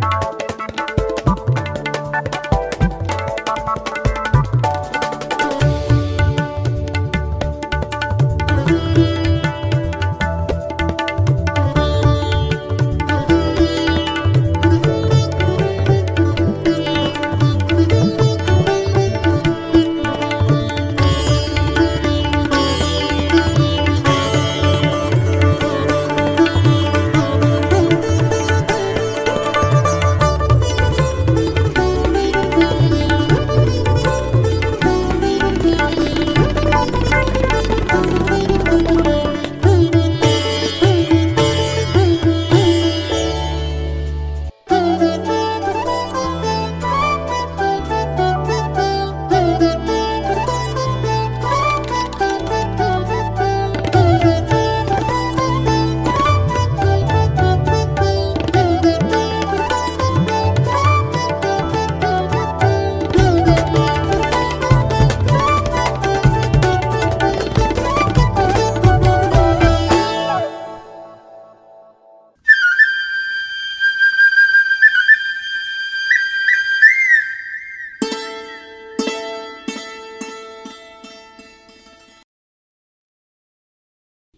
you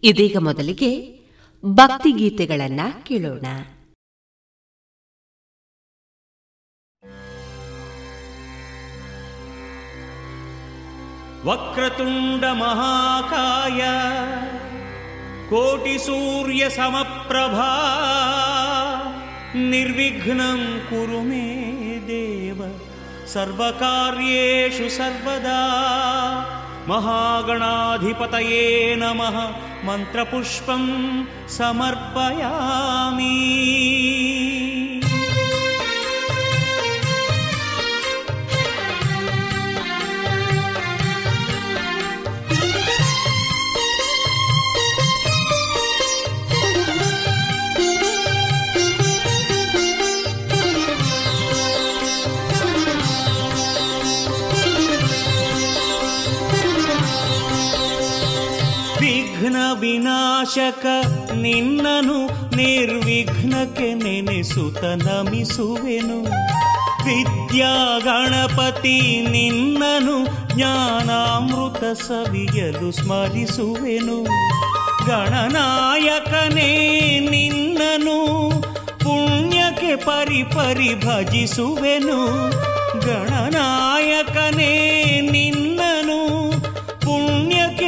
ಇದೀಗ ಮೊದಲಿಗೆ ಭಕ್ತಿಗೀತೆಗಳನ್ನ ಕೇಳೋಣ. ವಕ್ರತುಂಡ ಮಹಾಕಾಯ, ಕೋಟಿ ಸೂರ್ಯ ಸಮಪ್ರಭಾ, ನಿರ್ವಿಘ್ನಂ ಕುರು ಮೇ ದೇವ, ಸರ್ವಕಾರ್ಯೇಷು ಸರ್ವದಾ. महागणाधिपतये नमः। मन्त्रपुष्पं समर्पयामि ವಿನಾಶಕ ನಿನ್ನನು ನಿರ್ವಿಘ್ನಕ್ಕೆ ನೆನೆಸುತ್ತ ನಮಿಸುವೆನು. ವಿದ್ಯಾ ಗಣಪತಿ ನಿನ್ನನು ಜ್ಞಾನಾಮೃತ ಸವಿಯಲು ಸ್ಮರಿಸುವೆನು. ಗಣನಾಯಕನೇ, ನಿನ್ನನು ಪುಣ್ಯಕ್ಕೆ ಪರಿ ಪರಿ ಭಜಿಸುವೆನು ಗಣನಾಯಕನೇ ಪುಣ್ಯಕ್ಕೆ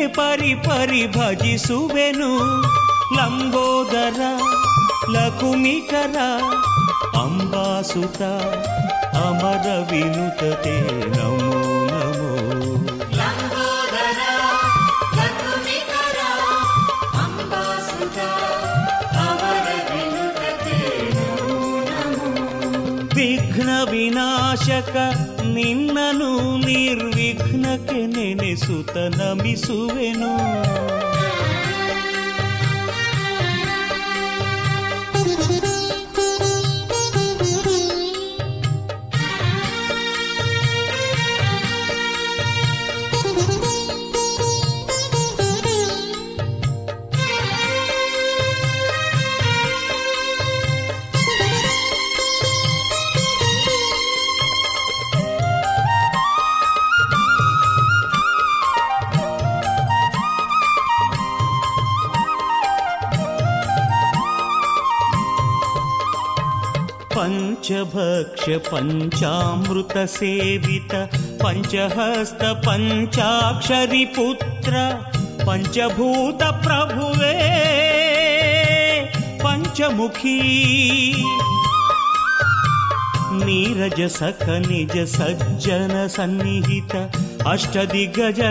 ಪರಿ ಪರಿ ಭಜಿಸುವೆನು ಲಂಬೋದರ ಲಕುಮಿಕರ ಅಂಬಾಸುತ ಅಮರ ವಿನುತತೆ ನಮೋ ನಮೋ ವಿಘ್ನ ವಿನಾಶಕ ನಿನ್ನನು ನಿರ್ವಿಘ್ನಕ್ಕೆ ನೆನೆಸುತ್ತ ನಮಿಸುವೆನು. पञ्चामृतसेवित पञ्चहस्त पञ्चाक्षरिपुत्र पञ्चभूत प्रभुवे पञ्चमुखी। नीरज सख निज सज्जन सन्निहित अष्ट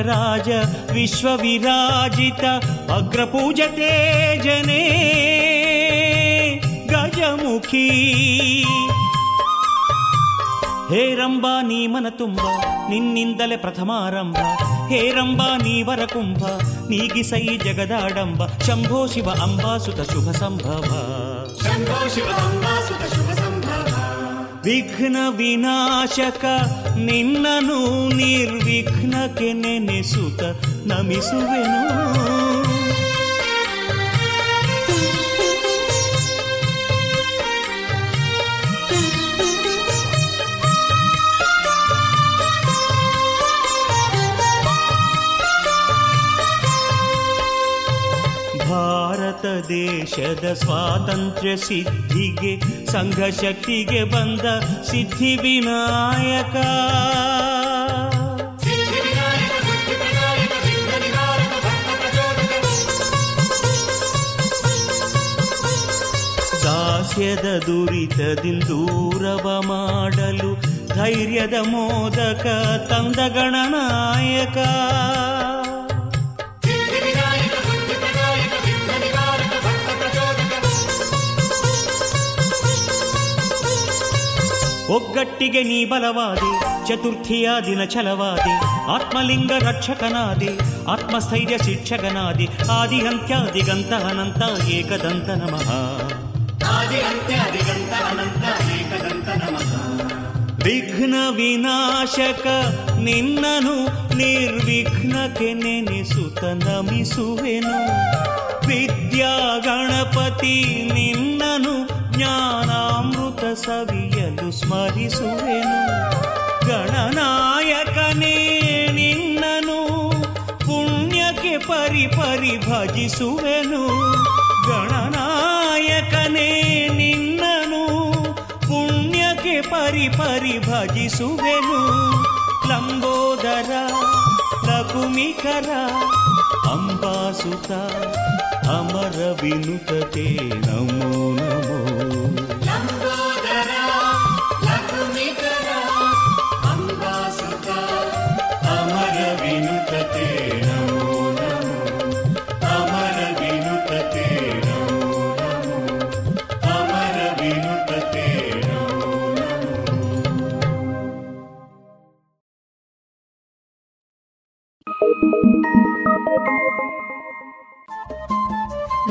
राज विश्वविराजित अग्रपूजते जने गजमुखी। ಹೇರಂಬ ನೀ ಮನ ತುಂಬ ನಿನ್ನಿಂದಲೇ ಪ್ರಥಮಾರಂಭ ಹೇರಂಬ ನೀ ವರಕುಂಭ ನೀಗಿಸೈ ಜಗದಾಡಂಬ ಶಂಭೋ ಶಿವ ಅಂಬಾಸುತ ಶುಭ ಸಂಭವ ಶಂಭೋ ಶಿವ ಅಂಬಾಸುತ ಶುಭ ಸಂಭವ ವಿಘ್ನ ವಿನಾಶಕ ನಿನ್ನನು ನಿರ್ವಿಘ್ನಕ್ಕೆ ನೆನೆಸುತ್ತ ನಮಿಸುವೆನು ದೇಶದ ಸ್ವಾತಂತ್ರ್ಯ ಸಿದ್ಧಿಗೆ, ಸಂಘ ಶಕ್ತಿಗೆ ಬಂದ ಸಿದ್ಧಿ ವಿನಾಯಕ. ದಾಸ್ಯದ ದುರಿತದಿಂದೂರವ ಮಾಡಲು ಧೈರ್ಯದ ಮೋದಕ ತಂದ ಗಣನಾಯಕ ಒಗ್ಗಟ್ಟಿಗೆ ನೀ ಬಲವಾದಿ, ಚತುರ್ಥಿಯ ದಿನ ಛಲವಾದೆ, ಆತ್ಮಲಿಂಗ ರಕ್ಷಕನಾದೆ, ಆತ್ಮಸ್ಥೈರ್ಯ ಶಿಕ್ಷಕನಾದಿ ಆದಿ ಅಂತ್ಯಾದಿಗಂತ ಅನಂತ ಏಕದಂತ ನಮಃ. ವಿಘ್ನ ವಿನಾಶಕ ನಿನ್ನನು ನಿರ್ವಿಘ್ನಕ್ಕೆ ನೆನೆಸುತ್ತ ನಮಿಸುವೆನು. ವಿದ್ಯಾ ಗಣಪತಿ ನಿನ್ನನು ಜ್ಞಾನಾಮೃತ ಸವಿಯಲು ಸ್ಮರಿಸುವೆನು ಗಣನಾಯಕನೇ ನಿನ್ನನು ಪುಣ್ಯಕ್ಕೆ ಪರಿ ಪರಿ ಭಜಿಸುವೆನು ಗಣನಾಯಕನೇ ನಿನ್ನನು ಪುಣ್ಯಕ್ಕೆ ಪರಿ ಪರಿ ಭಜಿಸುವೆನು ಲಂಬೋದರ ಲಕುಮಿಕರ ಅಂಬಾಸುತ ಅಮರ ವಿನುತತೆ ನಮೋ ನಮೋ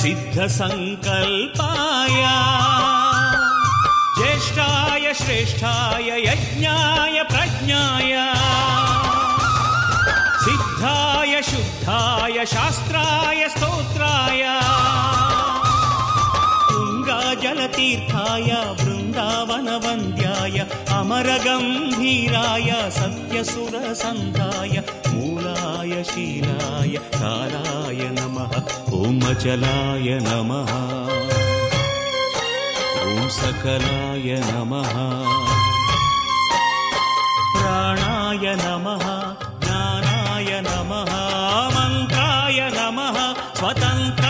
सिद्धसङ्कल्पाय। ज्येष्ठाय श्रेष्ठाय यज्ञाय प्रज्ञाय। सिद्धाय शुद्धाय शास्त्राय स्तोत्राय। तुङ्गाजलतीर्थाय बृन्दावनवन्द्याय अमरगम्भीराय सत्यसुरसन्धाय मूलाय शीलाय कालाय नमः ॐ अचलाय नमः ॐ सकलाय नमः प्राणाय नमः ज्ञानाय नमः मन्त्राय नमः स्वतन्त्राय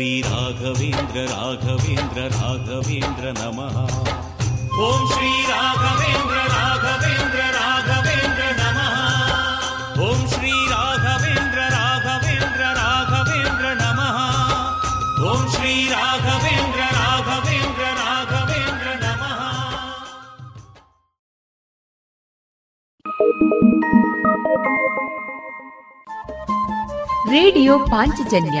श्रीराघवेन्द्र राघवेन्द्र राघवेन्द्र नमः ॐ श्रीराघवेन्द्र राघवेन्द्र राघवेन्द्र नमः ॐ श्रीराघवेन्द्र राघवेन्द्र राघवेन्द्र नमः ॐ श्रीराघवेन्द्र राघवेन्द्र राघवेन्द्र नमः ರೇಡಿಯೋ ಪಾಂಚಜನ್ಯ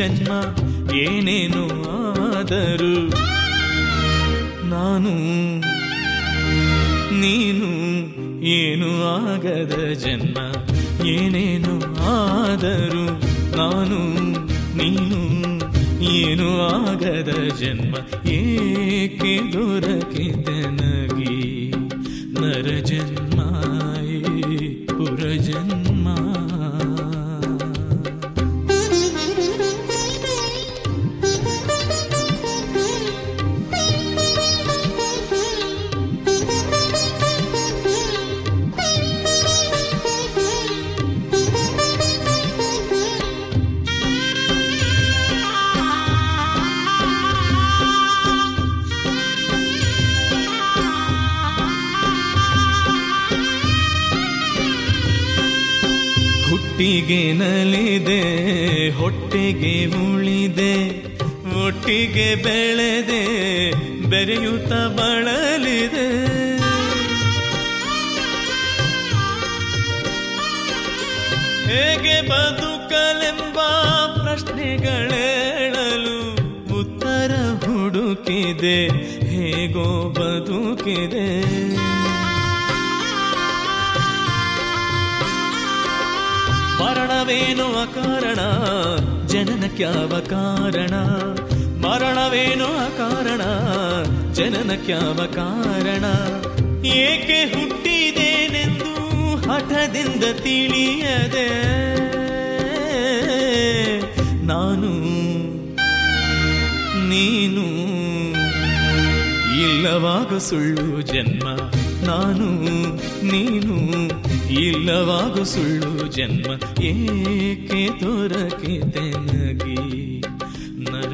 ಜನ್ಮ ಏನೇನು ಆದರೂ ನಾನು ನೀನು ಏನು ಆಗದ ಜನ್ಮ ಒಟ್ಟಿಗೆ ನಲಿದೆ, ಹೊಟ್ಟೆಗೆ ಉಳಿದೆ, ಒಟ್ಟಿಗೆ ಬೆಳೆದೆ, ಬೆರೆಯುತ್ತ ಬಳಲಿದೆ. ಹೇಗೆ ಬದುಕಲೆಂಬ ಪ್ರಶ್ನೆಗಳೇಳಲು ಉತ್ತರ ಹುಡುಕಿದೆ, ಹೇಗೋ ಬದುಕಿದೆ. ಮರಣವೇನು ಅಕಾರಣ ಜನನಕ್ಯಾವ ಕಾರಣ. ಮರಣವೇನು ಅಕಾರಣ ಜನನಕ್ಯಾವ ಕಾರಣ. ಏಕೆ ಹುಟ್ಟಿದೇನೆಂದು ಹಠದಿಂದ ತಿಳಿಯದೆ, ನಾನು, ನೀನು. ಇಲ್ಲವಾಗ ಸುಳ್ಳು ಜನ್ಮ, ನಾನು, ನೀನು. ಇಲ್ಲವಾಗ ಸುಳ್ಳು ಜನ್ಮ ಏಕೆ ತೋರಕೆ ತೆನಗಿ ನರ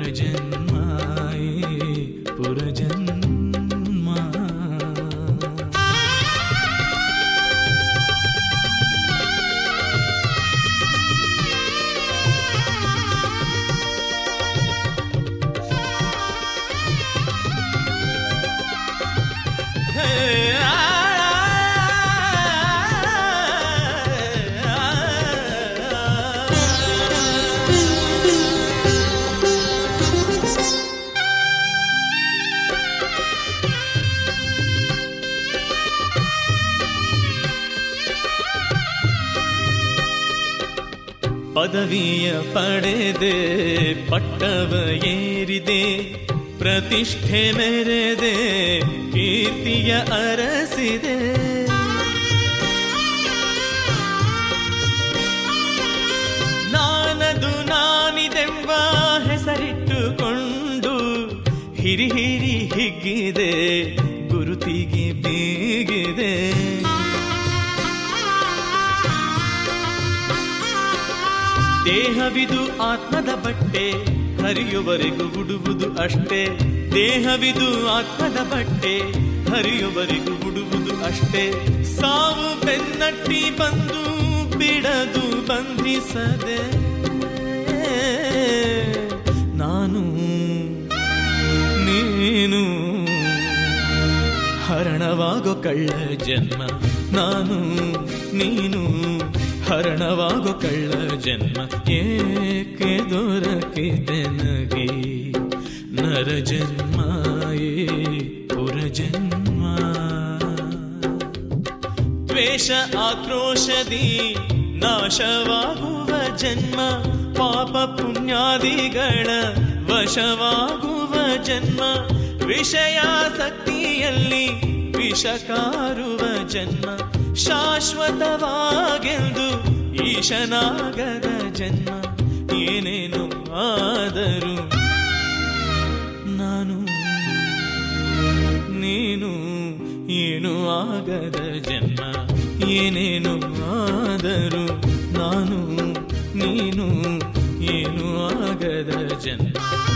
ಪದವಿಯ ಪಡೆದೆ, ಪಟ್ಟವ ಏರಿದೆ, ಪ್ರತಿಷ್ಠೆ ಮೆರೆದೆ, ಕೀರ್ತಿಯ ಅರಸಿದೆ. ನಾನದು ನಾನಿದೆಂಬ ಹೆಸರಿಟ್ಟುಕೊಂಡು ಹಿರಿ ಹಿರಿ ಹಿಗ್ಗಿದೆ, ಗುರುತಿಗೆ ಬೀಗಿದೆ. ದೇಹವಿದು ಆತ್ಮದ ಬಟ್ಟೆ ಹರಿಯುವರೆಗೂ ಉಡುವುದು ಅಷ್ಟೇ. ದೇಹವಿದು ಆತ್ಮದ ಬಟ್ಟೆ ಹರಿಯುವರೆಗೂ ಉಡುವುದು ಅಷ್ಟೇ. ಸಾವು ಬೆನ್ನಟ್ಟಿ ಬಂದು ಬಿಡದು ಬಂಧಿಸದೆ. ನಾನು, ನೀನು, ಹರಣವಾಗೋ ಕಳ್ಳ ಜನ್ಮ. ನಾನು, ನೀನು ಹರಣವಾಗೋ ಕಳ್ಳ ಜನ್ಮ ಏಕೆ ದೊರಕಿದೆ ನಗೆ? ನರ ಜನ್ಮ, ಏ ಪುರ ಜನ್ಮ. ದ್ವೇಷ, ಆಕ್ರೋಶದಿ ನಾಶವಾಗುವ ಜನ್ಮ, ಪಾಪ ಪುಣ್ಯಾದಿಗಳ ವಶವಾಗುವ ಜನ್ಮ. ವಿಷಯಾಸಕ್ತಿಯಲ್ಲಿ ವಿಷಕಾರುವ ಜನ್ಮ ಶಾಶ್ವತವಾಗೆಂದು ಈಶನಾಗದ ಜನ್ಮ. ಏನೇನು ಆದರೂ ನಾನು, ನೀನು, ಏನು ಆಗದ ಜನ್ಮ. ಏನೇನು ಆದರೂ ನಾನು, ನೀನು, ಏನು ಆಗದ ಜನ್ಮ.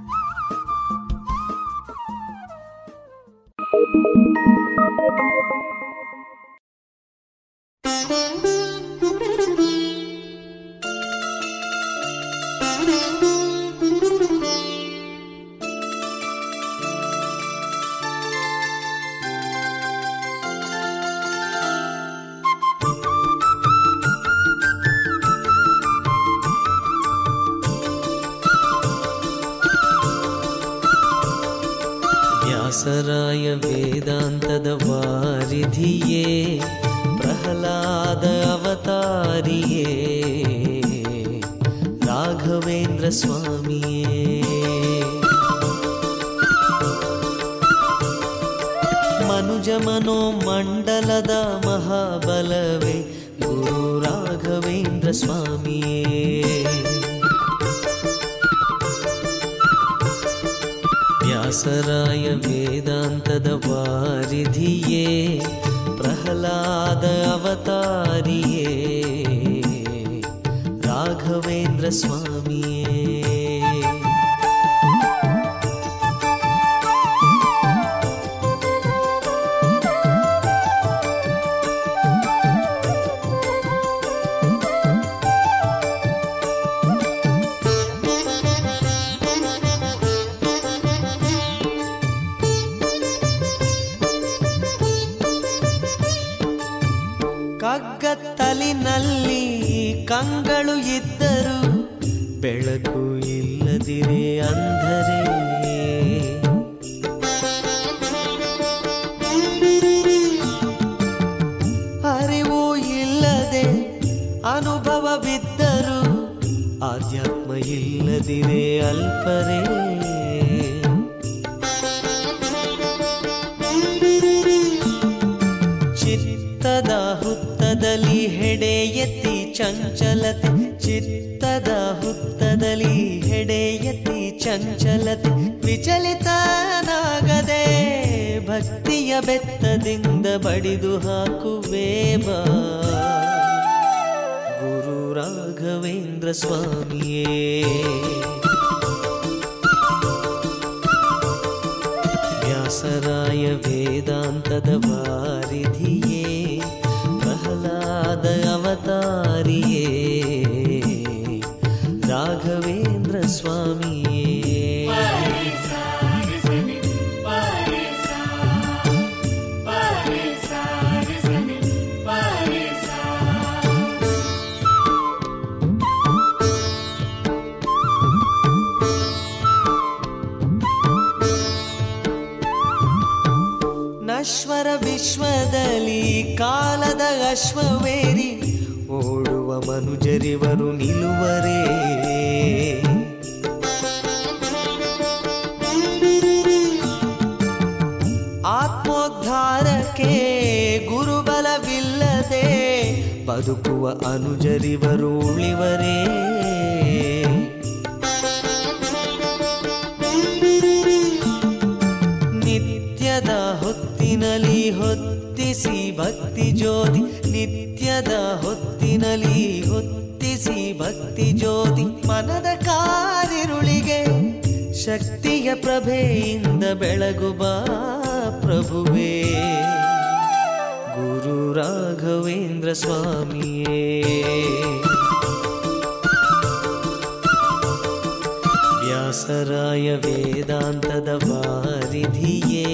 व्यासराय वेदान्तदवारिधिये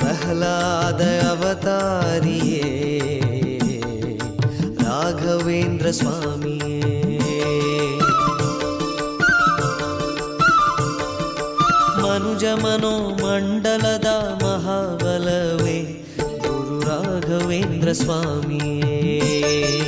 प्रह्लाद अवतारिये राघवेन्द्रस्वामिये। राघवेन्द्रस्वामी मनुजमनोमण्डलद महाबलवे गुरुराघवेन्द्रस्वामिये।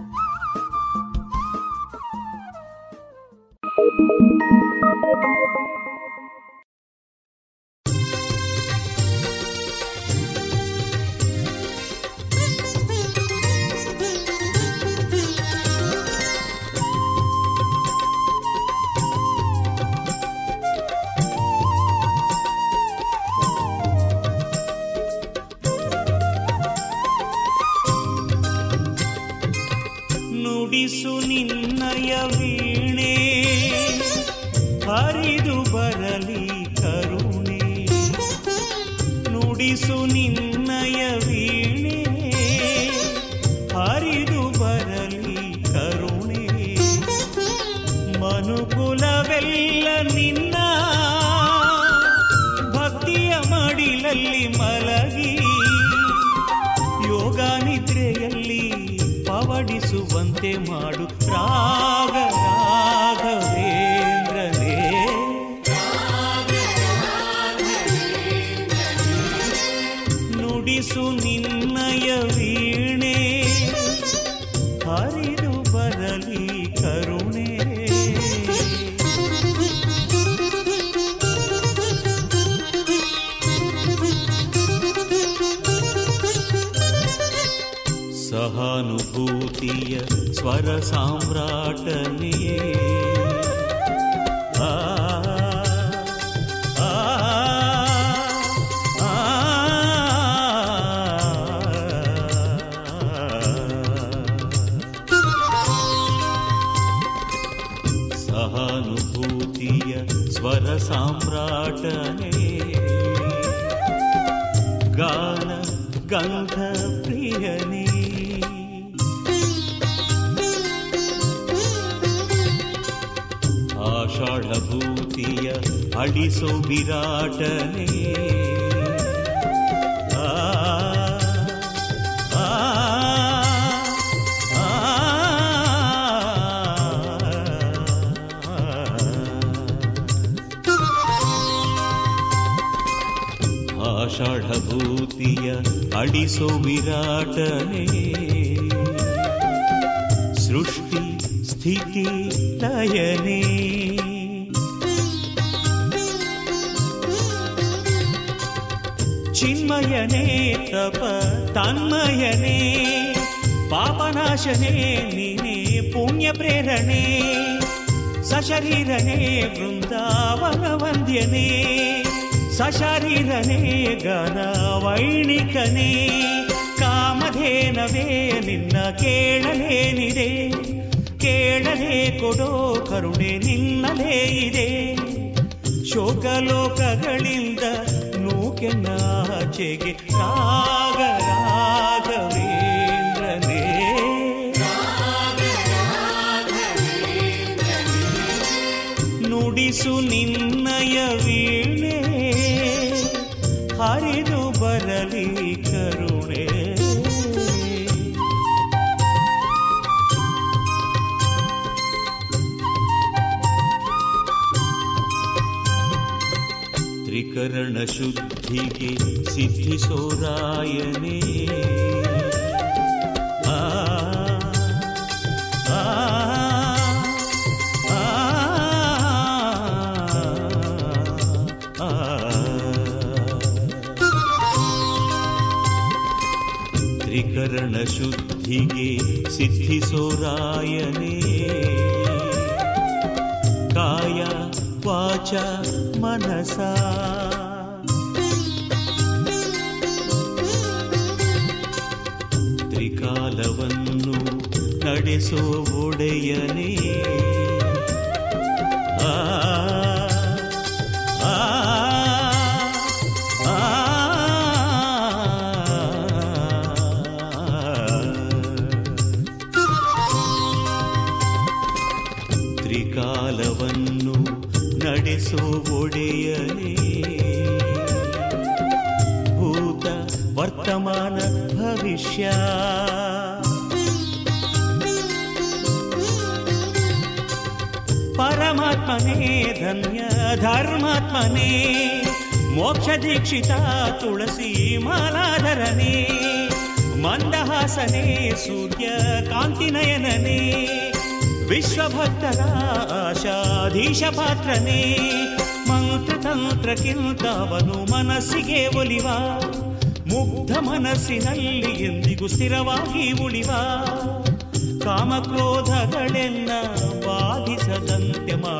ನೂಕೆನ್ನಾಚೆಗೆ ರಾಗ ರಾಘವೇಂದ್ರನೇ ನುಡಿಸು ನಿನ್ನಯ ವೀಣೆ ಹರಿದು ಬರಲಿ ಕರುಣೆ. ತ್ರಿಕರಣ ಶುದ್ಧಿಗೆ ಸಿದ್ಧಿಸೋ ರಾಯನೇ ಆ, ಆ, ಆ, ಆ. ತ್ರಿಕರಣ ಶುದ್ಧಿಗೆ ಸಿದ್ಧಿಸೋ ರಾಯನೇ ಕಾಯ ವಾಚ ಮನಸ ನಡೆಸೋ ಒಡೆಯನೇ. ಆ, ತ್ರಿಕಾಲವನ್ನು ನಡೆಸೋ ಒಡೆಯನೇ. ಭೂತ ವರ್ತಮಾನ ಭವಿಷ್ಯ. ಪರಮಾತ್ಮನೇ ಧನ್ಯ ಧರ್ಮಾತ್ಮನೇ ಮೋಕ್ಷ ದೀಕ್ಷಿತ ತುಳಸಿ ಮಾಲಾಧರನೇ ಮಂದಹಾಸನೇ ಸೂರ್ಯ ಕಾಂತಿನಯನನೇ ವಿಶ್ವಭಕ್ತರ ಆಶಾಧೀಶ ಪಾತ್ರನೇ ಮಂತ್ರತಂತ್ರಕ್ಕಿಂತವನು ಮನಸ್ಸಿಗೆ ಒಲಿವ ಮುಗ್ಧ ಮನಸ್ಸಿನಲ್ಲಿ ಎಂದಿಗೂ ಸ್ಥಿರವಾಗಿ ಉಳಿವ ಕಾಮಕ್ರೋಧಗಳೆನ್ನ ಬಾಧಿಸದಂತೆ ಮಾಡು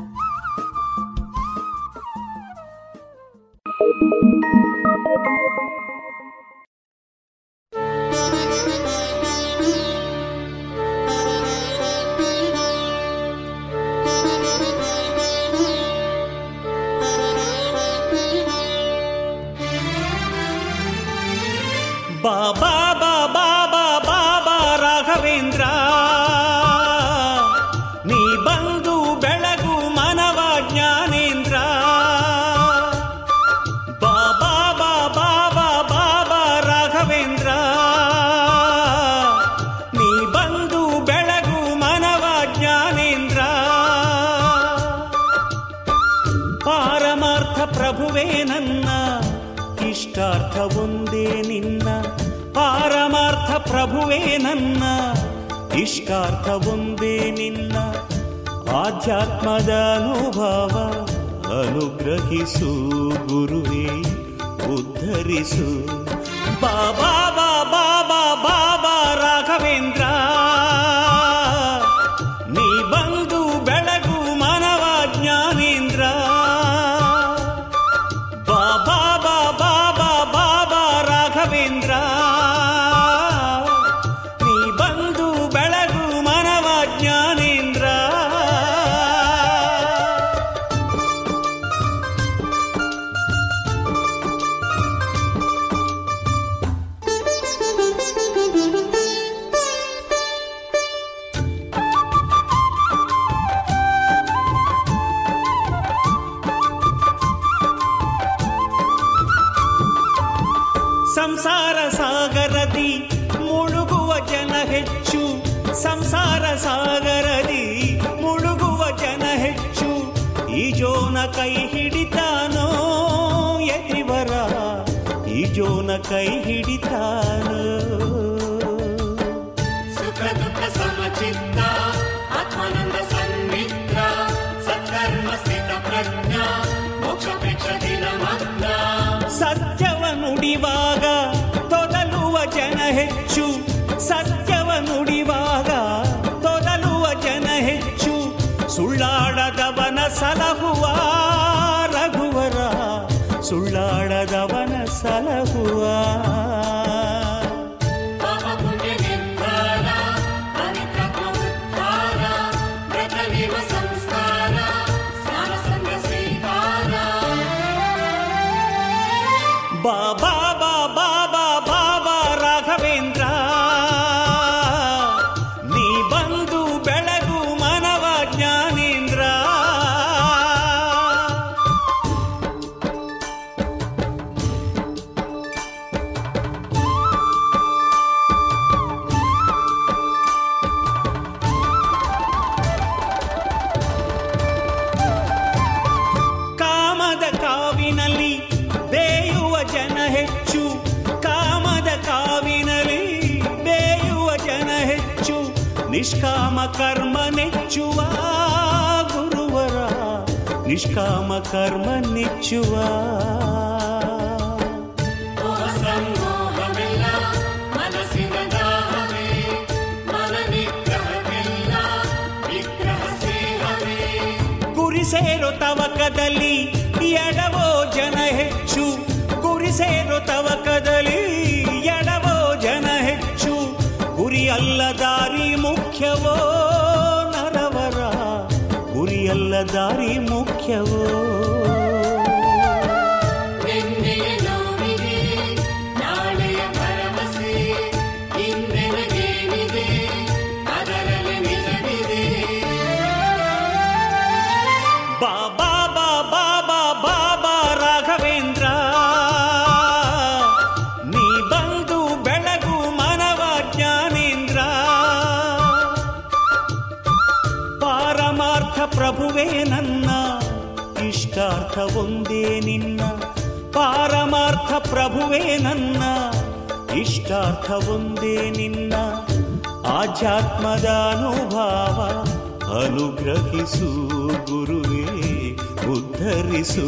ಪಾರಮಾರ್ಥ ಪ್ರಭುವೇ ನನ್ನ ಇಷ್ಟಾರ್ಥ ಒಂದೇ ನಿನ್ನ ಪಾರಮಾರ್ಥ ಪ್ರಭುವೇ ನನ್ನ ಇಷ್ಟಾರ್ಥ ಒಂದೇ ನಿನ್ನ ಆಧ್ಯಾತ್ಮದ ಅನುಭವ ಅನುಗ್ರಹಿಸು ಗುರುವೇ ಉದ್ಧರಿಸು ಬಾಬಾ ಬಾಬಾ ಬಾಬಾ ಬಾ ರಾಘವೇಂದ್ರ ಕೈ ಹಿಡಿತಾನು? ಸುಖ ದುಃಖ ಸಮಚಿತ್ತ ಆತ್ಮಾನಂದ ಸನ್ಮಿತ್ರ ಸತ್ಕರ್ಮ ಸ್ಥಿತ ಪ್ರಜ್ಞ ಮೋಕ್ಷಪೇಕ್ಷ ದಿನ ಮಗ್ನ ಸತ್ಯವ ನುಡಿವಾಗ ತೊದಲುವ ಜನ ಹೆಚ್ಚು. ಸತ್ಯವ ನುಡಿವಾಗ ತೊದಲುವ ಜನ ಹೆಚ್ಚು. ಸುಳ್ಳಾಡದವನ ಸಲಹುವ ರಘುವರ ಸುಳ್ಳಾಡದವನ ನಿಷ್ಕಾಮ ಕರ್ಮ ನಿಚ್ಚುವ. ಗುರಿ ಸೇರೋ ತವಕದಲ್ಲಿ ಎಡವೋ ಜನ ಹೆಚ್ಚು. ಗುರಿ ಸೇರೋ ತವಕದಲ್ಲಿ ಎಡವೋ ಜನ ಹೆಚ್ಚು. ಗುರಿ ಅಲ್ಲ ದಾರಿ ಮುಖ್ಯವೋ ದಾರಿ ಮುಖ್ಯವೋ? ಪ್ರಭುವೇ ನನ್ನ ಇಷ್ಟಾರ್ಥ ಒಂದೇ ನಿನ್ನ ಆಧ್ಯಾತ್ಮದ ಅನುಭವ ಅನುಗ್ರಹಿಸು ಗುರುವೇ ಉದ್ಧರಿಸು.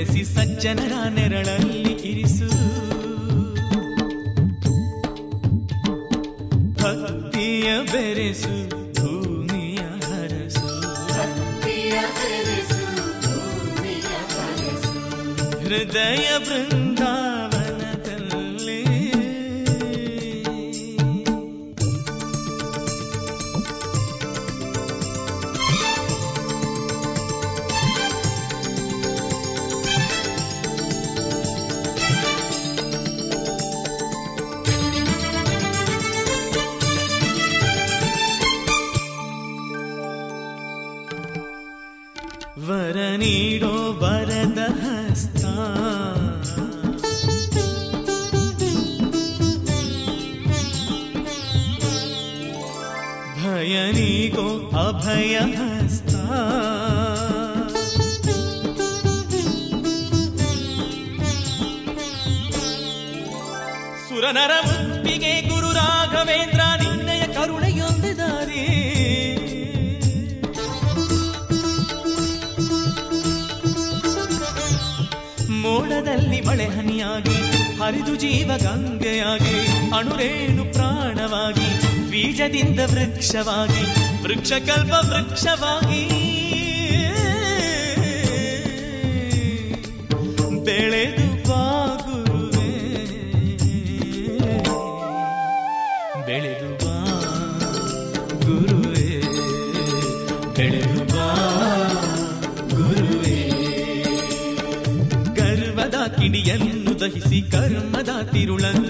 ನೆಲೆಸಿ ಸಜ್ಜನರ ನೆರಳಲ್ಲಿ ಇರಿಸು. ಭಕ್ತಿಯ ಬೆರೆಸು ಭೂಮಿಯ ಹರಸು. ಹೃದಯ ಬೃಂದ ಅಭಯಹಸ್ತ ಸುರನರ ಗುರು ರಾಘವೇಂದ್ರ ನಿನ್ನಯ ಕರುಣೆಯೊಂದಿದ್ದಾರೆ ಮೋಡದಲ್ಲಿ ಮಳೆ ಹನಿಯಾಗಿ ಹರಿದು ಜೀವ ಗಂಗೆಯಾಗಿ ಅಣುರೇಣು ಪ್ರಾಣವಾಗಿ ಬೀಜದಿಂದ ವೃಕ್ಷವಾಗಿ, ವೃಕ್ಷಕಲ್ಪ ವೃಕ್ಷವಾಗಿ. ಬೆಳೆದು ಬಾಗುವೆ. ಬೆಳೆದು ಬಾ ಗುರುವೆ ಬೆಳೆದು ಬಾ ಗುರುವೆ ಗರ್ವದ ಕಿಡಿಯನ್ನು ದಹಿಸಿ, ಕರ್ಮದ ತಿರುಳನ್ನು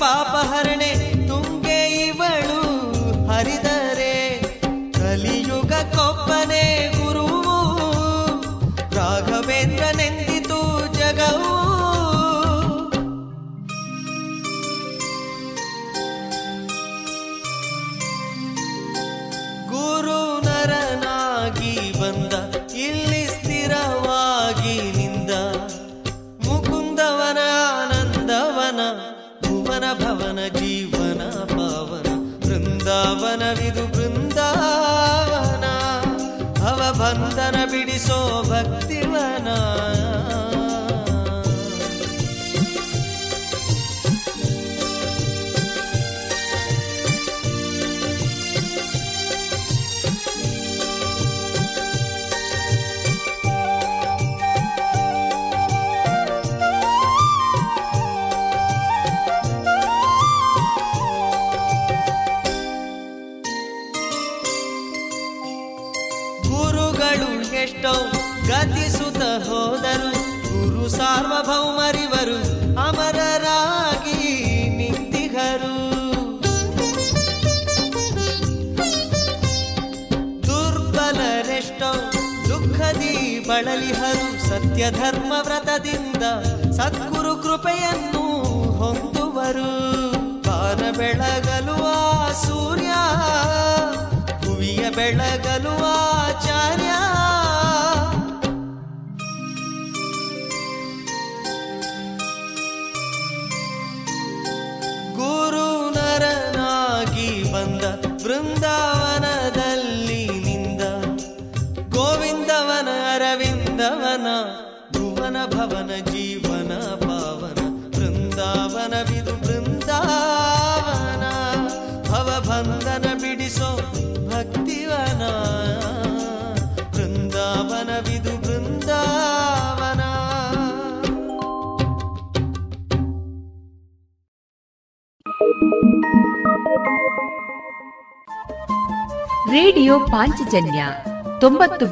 पाप हर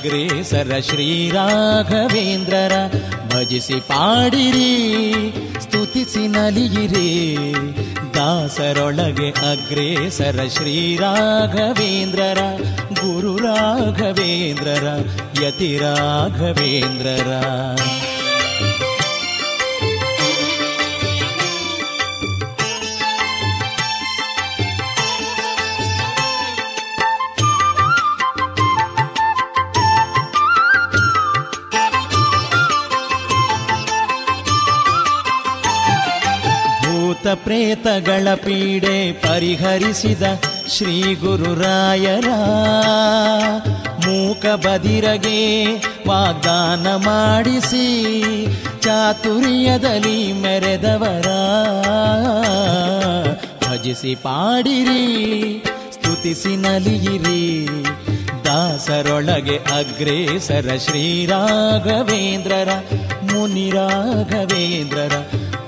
ಶ್ರೀ ಶ್ರೀರಾಘವೇಂದ್ರರ ಭಜಿಸಿ ಪಾಡಿರಿ ಸ್ತುತಿಸಿ ನಲಿಯಿರಿ. ದಾಸರೊಳಗೆ ಅಗ್ರೇಸರ ಶ್ರೀರಾಘವೇಂದ್ರರ ಗುರು ರಾಘವೇಂದ್ರರ ಯತಿ ರಾಘವೇಂದ್ರರ ಪ್ರೇತಗಳ ಪೀಡೆ ಪರಿಹರಿಸಿದ ಶ್ರೀ ಗುರುರಾಯರ. ಮೂಕ ಬದಿರಗೆ ವಾಗ್ದಾನ ಮಾಡಿಸಿ ಚಾತುರ್ಯದಲ್ಲಿ ಮೆರೆದವರ. ಭಜಿಸಿ ಪಾಡಿರಿ, ಸ್ತುತಿಸಿ ನಲಿಯಿರಿ. ದಾಸರೊಳಗೆ ಅಗ್ರೇಸರ ಶ್ರೀರಾಘವೇಂದ್ರರ ಮುನಿ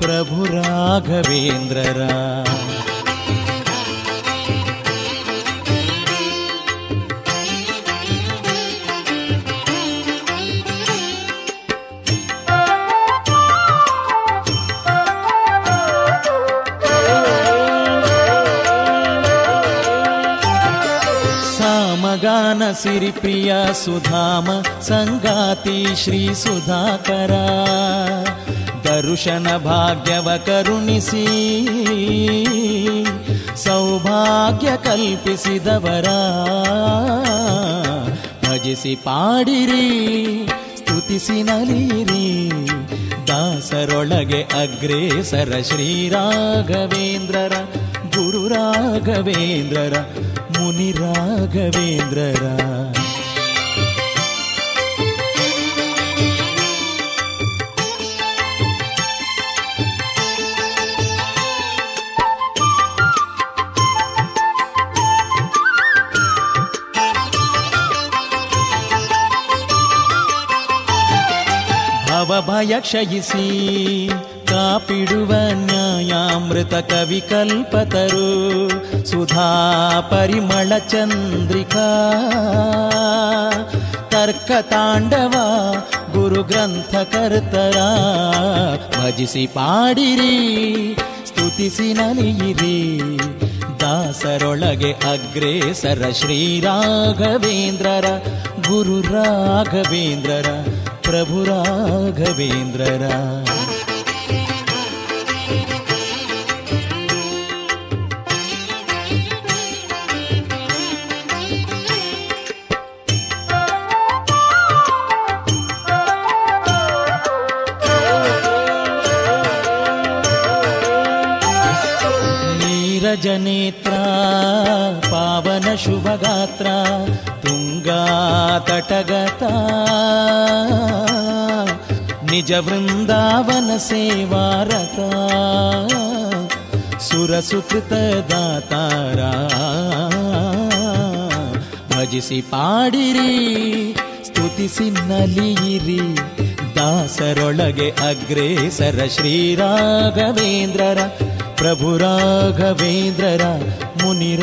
प्रभुराघवेन्द्ररा सिरिप्रिया सुधाम सङ्गाति श्रीसुधाकरा ದರುಶನ ಭಾಗ್ಯವ ಕರುಣಿಸಿ, ಸೌಭಾಗ್ಯ ಕಲ್ಪಿಸಿದವರ. ಭಜಿಸಿ ಪಾಡಿರಿ, ಸ್ತುತಿಸಿ ನಲಿರಿ ದಾಸರೊಳಗೆ ಅಗ್ರೇಸರ ಶ್ರೀರಾಘವೇಂದ್ರರ ಗುರು ರಾಘವೇಂದ್ರರ ಮುನಿ ರಾಘವೇಂದ್ರರ ಭಯ ಕ್ಷಯಿಸಿ, ಕಾಪಿಡುವ ನ್ಯಾಯಾಮೃತ ಕವಿ ಕಲ್ಪತರು, ಸುಧಾ ಪರಿಮಳ ಚಂದ್ರಿಕಾ. ತರ್ಕ ತಾಂಡವ ಗುರು ಗ್ರಂಥ ಕರ್ತರ ಭಜಿಸಿ ಪಾಡಿರಿ, ಸ್ತುತಿಸಿ ನಲಿಯಿರಿ. ದಾಸರೊಳಗೆ ಅಗ್ರೇಸರ ಶ್ರೀರಾಘವೇಂದ್ರರ ಗುರು ರಾಘವೇಂದ್ರರ ಪ್ರಭು ರಾಘವೇಂದ್ರರ ನೀರಜನೇತ್ರ ಪಾವನ ತುಂಗಾ ತಟಗತ. ನಿಜ ವೃಂದಾವನ ಸೇವಾರತ ಸುರಸುಕೃತ ದಾತಾರ. ಭಜಿಸಿ ಪಾಡಿರಿ, ಸ್ತುತಿಸಿ ನಲಿಯಿರಿ. ದಾಸರೊಳಗೆ ಅಗ್ರೇಸರ ಶ್ರೀರಾಘವೇಂದ್ರರ, ಪ್ರಭು ರಾಘವೇಂದ್ರರ, ಮುನಿ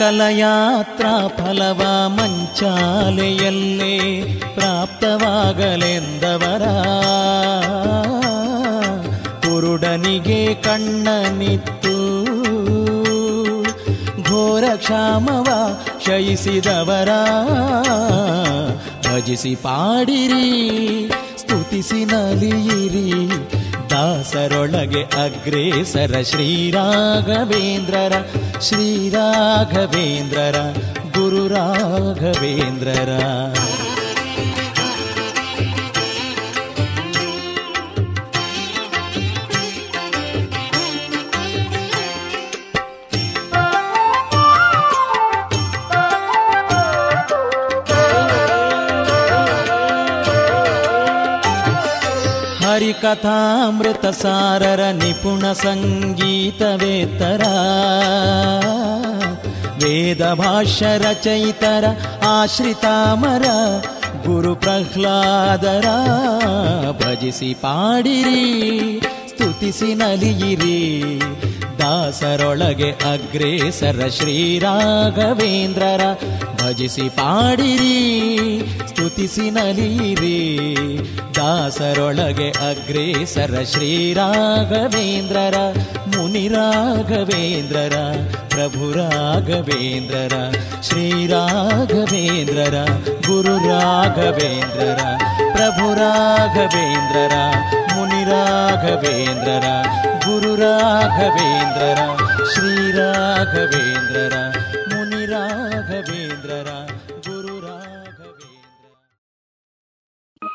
ರಾಘವೇಂದ್ರರ ಸಕಲ ಫಲವ ಮಂಚಾಲೆಯಲ್ಲೇ ಪ್ರಾಪ್ತವಾಗಲೆಂದವರ. ಕುರುಡನಿಗೆ ಕಣ್ಣನಿತ್ತು ಘೋರ ಕ್ಷಾಮವ ಶಯಿಸಿದವರ ಭಜಿಸಿ ಪಾಡಿರಿ ಸ್ತುತಿಸಿ ನಲಿಯಿರಿ ದಾಸರೊಳಗೆ ಅಗ್ರೇಸರ ಶ್ರೀರಾಘವೇಂದ್ರರ ಶ್ರೀರಾಘವೇಂದ್ರರ ಗುರು ಹರಿಕಥಾಮೃತ ಸಾರರ ನಿಪುಣ ಸಂಗೀತವೇತರ. ವೇದ ಭಾಷ್ಯ ರಚಯಿತರ ಆಶ್ರಿತಾಮರ ಗುರು ಪ್ರಹ್ಲಾದರ. ಭಜಿಸಿ ಪಾಡಿರಿ, ಸ್ತುತಿಸಿ ನಲಿಯಿರಿ. ದಾಸರೊಳಗೆ ಅಗ್ರೇಸರ ಶ್ರೀರಾಘವೇಂದ್ರರ ಭಜಿಸಿ ಪಾಡಿರಿ. ಸ್ತುತಿಸಿ ನಲಿಯಿರಿ ದಾಸರೊಳಗೆ ಅಗ್ರೇಸರ ಶ್ರೀರಾಘವೇಂದ್ರರ, ಮುನಿರಾಘವೇಂದ್ರರ ಪ್ರಭು ರಾಘವೇಂದ್ರರ ಶ್ರೀರಾಘವೇಂದ್ರರ ಗುರು ರಾಘವೇಂದ್ರರ ಪ್ರಭು ರಾಘವೇಂದ್ರರ ಮುನಿರಾಘವೇಂದ್ರರ ಗುರು ರಾಘವೇಂದ್ರರ ಶ್ರೀರಾಘವೇಂದ್ರರ ಮುನಿರಾಘವೇಂದ್ರರ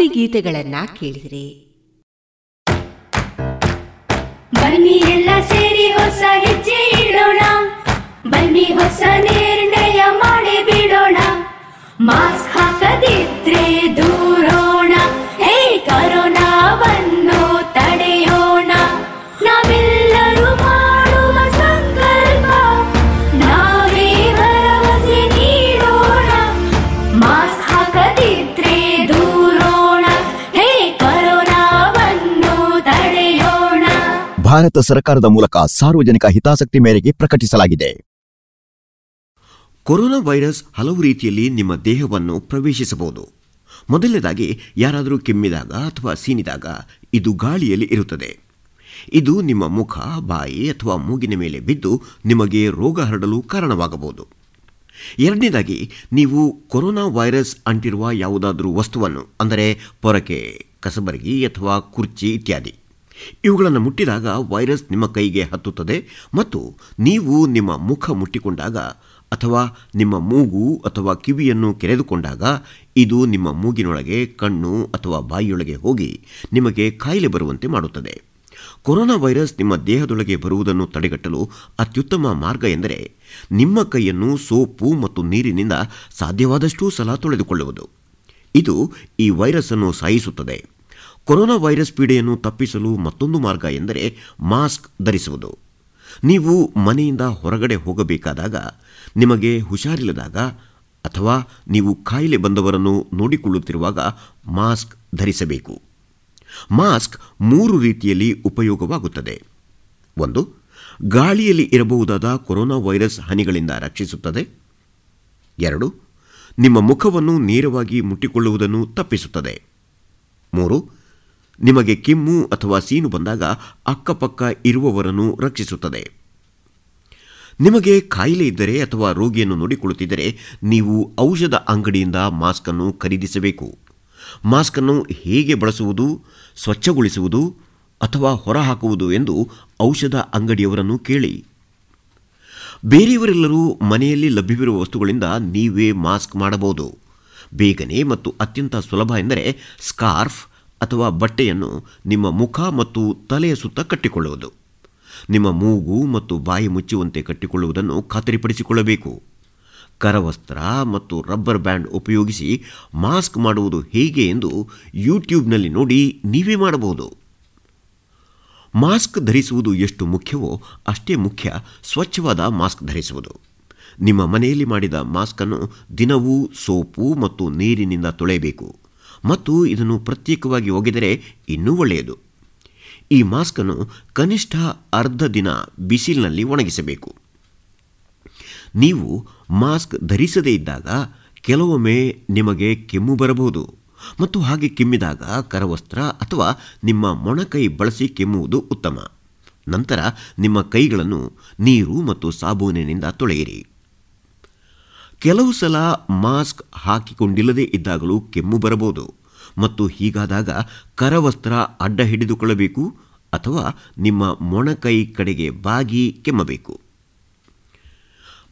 ಭಕ್ತಿ ಗೀತೆಗಳನ್ನ ಕೇಳಿದಿರಿ. ಭಾರತ ಸರ್ಕಾರದ ಮೂಲಕ ಸಾರ್ವಜನಿಕ ಹಿತಾಸಕ್ತಿ ಮೇರೆಗೆ ಪ್ರಕಟಿಸಲಾಗಿದೆ. ಕೊರೋನಾ ವೈರಸ್ ಹಲವು ರೀತಿಯಲ್ಲಿ ನಿಮ್ಮ ದೇಹವನ್ನು ಪ್ರವೇಶಿಸಬಹುದು. ಮೊದಲನೇದಾಗಿ ಯಾರಾದರೂ ಕೆಮ್ಮಿದಾಗ ಅಥವಾ ಸೀನಿದಾಗ ಇದು ಗಾಳಿಯಲ್ಲಿ ಇರುತ್ತದೆ. ಇದು ನಿಮ್ಮ ಮುಖ, ಬಾಯಿ ಅಥವಾ ಮೂಗಿನ ಮೇಲೆ ಬಿದ್ದು ನಿಮಗೆ ರೋಗ ಹರಡಲು ಕಾರಣವಾಗಬಹುದು. ಎರಡನೇದಾಗಿ ನೀವು ಕೊರೋನಾ ವೈರಸ್ ಅಂಟಿರುವ ಯಾವುದಾದರೂ ವಸ್ತುವನ್ನು, ಅಂದರೆ ಪೊರಕೆ, ಕಸಬರಗಿ ಅಥವಾ ಕುರ್ಚಿ ಇತ್ಯಾದಿ. ಇವುಗಳನ್ನು ಮುಟ್ಟಿದಾಗ ವೈರಸ್ ನಿಮ್ಮ ಕೈಗೆ ಹತ್ತುತ್ತದೆ ಮತ್ತು ನೀವು ನಿಮ್ಮ ಮುಖ ಮುಟ್ಟಿಕೊಂಡಾಗ ಅಥವಾ ನಿಮ್ಮ ಮೂಗು ಅಥವಾ ಕಿವಿಯನ್ನು ಕೆರೆದುಕೊಂಡಾಗ ಇದು ನಿಮ್ಮ ಮೂಗಿನೊಳಗೆ, ಕಣ್ಣು ಅಥವಾ ಬಾಯಿಯೊಳಗೆ ಹೋಗಿ ನಿಮಗೆ ಕಾಯಿಲೆ ಬರುವಂತೆ ಮಾಡುತ್ತದೆ. ಕೊರೋನಾ ವೈರಸ್ ನಿಮ್ಮ ದೇಹದೊಳಗೆ ಬರುವುದನ್ನು ತಡೆಗಟ್ಟಲು ಅತ್ಯುತ್ತಮ ಮಾರ್ಗ ಎಂದರೆ ನಿಮ್ಮ ಕೈಯನ್ನು ಸೋಪು ಮತ್ತು ನೀರಿನಿಂದ ಸಾಧ್ಯವಾದಷ್ಟೂ ಸಲ ತೊಳೆದುಕೊಳ್ಳುವುದು. ಇದು ಈ ವೈರಸ್ ಅನ್ನು ಸಾಯಿಸುತ್ತದೆ. ಕೊರೋನಾ ವೈರಸ್ ಪೀಡೆಯನ್ನು ತಪ್ಪಿಸಲು ಮತ್ತೊಂದು ಮಾರ್ಗ ಎಂದರೆ ಮಾಸ್ಕ್ ಧರಿಸುವುದು. ನೀವು ಮನೆಯಿಂದ ಹೊರಗಡೆ ಹೋಗಬೇಕಾದಾಗ, ನಿಮಗೆ ಹುಷಾರಿಲ್ಲದಾಗ ಅಥವಾ ನೀವು ಕಾಯಿಲೆ ಬಂದವರನ್ನು ನೋಡಿಕೊಳ್ಳುತ್ತಿರುವಾಗ ಮಾಸ್ಕ್ ಧರಿಸಬೇಕು. ಮಾಸ್ಕ್ ಮೂರು ರೀತಿಯಲ್ಲಿ ಉಪಯೋಗವಾಗುತ್ತದೆ. ಒಂದು, ಗಾಳಿಯಲ್ಲಿ ಇರಬಹುದಾದ ಕೊರೋನಾ ವೈರಸ್ ಹನಿಗಳಿಂದ ರಕ್ಷಿಸುತ್ತದೆ. ಎರಡು, ನಿಮ್ಮ ಮುಖವನ್ನು ನೇರವಾಗಿ ಮುಟ್ಟಿಕೊಳ್ಳುವುದನ್ನು ತಪ್ಪಿಸುತ್ತದೆ. ಮೂರು ನಿಮಗೆ ಕೆಮ್ಮು ಅಥವಾ ಸೀನು ಬಂದಾಗ ಅಕ್ಕಪಕ್ಕ ಇರುವವರನ್ನು ರಕ್ಷಿಸುತ್ತದೆ. ನಿಮಗೆ ಕಾಯಿಲೆ ಇದ್ದರೆ ಅಥವಾ ರೋಗಿಯನ್ನು ನೋಡಿಕೊಳ್ಳುತ್ತಿದ್ದರೆ ನೀವು ಔಷಧ ಅಂಗಡಿಯಿಂದ ಮಾಸ್ಕ್ ಅನ್ನು ಖರೀದಿಸಬೇಕು. ಮಾಸ್ಕ್ ಅನ್ನು ಹೇಗೆ ಬಳಸುವುದು, ಸ್ವಚ್ಛಗೊಳಿಸುವುದು ಅಥವಾ ಹೊರಹಾಕುವುದು ಎಂದು ಔಷಧ ಅಂಗಡಿಯವರನ್ನು ಕೇಳಿ. ಬೇರೆಯವರೆಲ್ಲರೂ ಮನೆಯಲ್ಲಿ ಲಭ್ಯವಿರುವ ವಸ್ತುಗಳಿಂದ ನೀವೇ ಮಾಸ್ಕ್ ಮಾಡಬಹುದು. ಬೇಗನೆ ಮತ್ತು ಅತ್ಯಂತ ಸುಲಭ ಎಂದರೆ ಸ್ಕಾರ್ಫ್ ಅಥವಾ ಬಟ್ಟೆಯನ್ನು ನಿಮ್ಮ ಮುಖ ಮತ್ತು ತಲೆಯ ಸುತ್ತ ಕಟ್ಟಿಕೊಳ್ಳುವುದು. ನಿಮ್ಮ ಮೂಗು ಮತ್ತು ಬಾಯಿ ಮುಚ್ಚುವಂತೆ ಕಟ್ಟಿಕೊಳ್ಳುವುದನ್ನು ಖಾತರಿಪಡಿಸಿಕೊಳ್ಳಬೇಕು. ಕರವಸ್ತ್ರ ಮತ್ತು ರಬ್ಬರ್ ಬ್ಯಾಂಡ್ ಉಪಯೋಗಿಸಿ ಮಾಸ್ಕ್ ಮಾಡುವುದು ಹೇಗೆ ಎಂದು ಯೂಟ್ಯೂಬ್ನಲ್ಲಿ ನೋಡಿ ನೀವೇ ಮಾಡಬಹುದು. ಮಾಸ್ಕ್ ಧರಿಸುವುದು ಎಷ್ಟು ಮುಖ್ಯವೋ ಅಷ್ಟೇ ಮುಖ್ಯ ಸ್ವಚ್ಛವಾದ ಮಾಸ್ಕ್ ಧರಿಸುವುದು. ನಿಮ್ಮ ಮನೆಯಲ್ಲಿ ಮಾಡಿದ ಮಾಸ್ಕನ್ನು ದಿನವೂ ಸೋಪು ಮತ್ತು ನೀರಿನಿಂದ ತೊಳೆಯಬೇಕು. ಮತ್ತು ಇದನ್ನು ಪ್ರತ್ಯೇಕವಾಗಿ ಒಗೆದರೆ ಇನ್ನೂ ಒಳ್ಳೆಯದು. ಈ ಮಾಸ್ಕನ್ನು ಕನಿಷ್ಠ ಅರ್ಧ ದಿನ ಬಿಸಿಲಿನಲ್ಲಿ ಒಣಗಿಸಬೇಕು. ನೀವು ಮಾಸ್ಕ್ ಧರಿಸದೇ ಇದ್ದಾಗ ಕೆಲವೊಮ್ಮೆ ನಿಮಗೆ ಕೆಮ್ಮು ಬರಬಹುದು ಮತ್ತು ಹಾಗೆ ಕೆಮ್ಮಿದಾಗ ಕರವಸ್ತ್ರ ಅಥವಾ ನಿಮ್ಮ ಮೊಣಕೈ ಬಳಸಿ ಕೆಮ್ಮುವುದು ಉತ್ತಮ. ನಂತರ ನಿಮ್ಮ ಕೈಗಳನ್ನು ನೀರು ಮತ್ತು ಸಾಬೂನಿನಿಂದ ತೊಳೆಯಿರಿ. ಕೆಲವು ಸಲ ಮಾಸ್ಕ್ ಹಾಕಿಕೊಂಡಿಲ್ಲದೇ ಇದ್ದಾಗಲೂ ಕೆಮ್ಮು ಬರಬಹುದು. ಮತ್ತು ಹೀಗಾದಾಗ ಕರವಸ್ತ್ರ ಅಡ್ಡ ಹಿಡಿದುಕೊಳ್ಳಬೇಕು ಅಥವಾ ನಿಮ್ಮ ಮೊಣಕೈ ಕಡೆಗೆ ಬಾಗಿ ಕೆಮ್ಮಬೇಕು.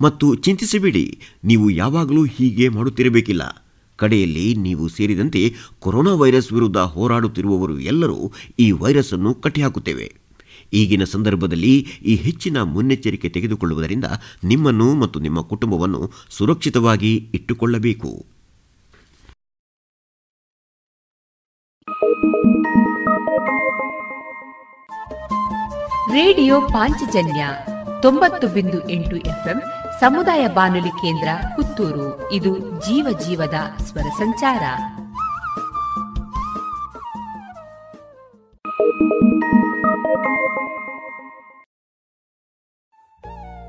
ಮತ್ತು ಚಿಂತಿಸಬೇಡಿ, ನೀವು ಯಾವಾಗಲೂ ಹೀಗೆ ಮಾಡುತ್ತಿರಬೇಕಿಲ್ಲ. ಕಡೆಯಲ್ಲಿ ನೀವು ಸೇರಿದಂತೆ ಕೊರೋನಾ ವೈರಸ್ ವಿರುದ್ಧ ಹೋರಾಡುತ್ತಿರುವವರು ಎಲ್ಲರೂ ಈ ವೈರಸ್ ಅನ್ನು ಕಟ್ಟಿಹಾಕುತ್ತೇವೆ. ಈಗಿನ ಸಂದರ್ಭದಲ್ಲಿ ಈ ಹೆಚ್ಚಿನ ಮುನ್ನೆಚ್ಚರಿಕೆ ತೆಗೆದುಕೊಳ್ಳುವುದರಿಂದ ನಿಮ್ಮನ್ನು ಮತ್ತು ನಿಮ್ಮ ಕುಟುಂಬವನ್ನು ಸುರಕ್ಷಿತವಾಗಿ ಇಟ್ಟುಕೊಳ್ಳಬೇಕು. ರೇಡಿಯೋ ಪಾಂಚಜನ್ಯ ತೊಂಬತ್ತು ಬಿಂದು ಎಂಟು ಎಫ್ಎಂ ಸಮುದಾಯ ಬಾನುಲಿ ಕೇಂದ್ರ ಪುತ್ತೂರು. ಇದು ಜೀವ ಜೀವದ ಸ್ವರ ಸಂಚಾರ.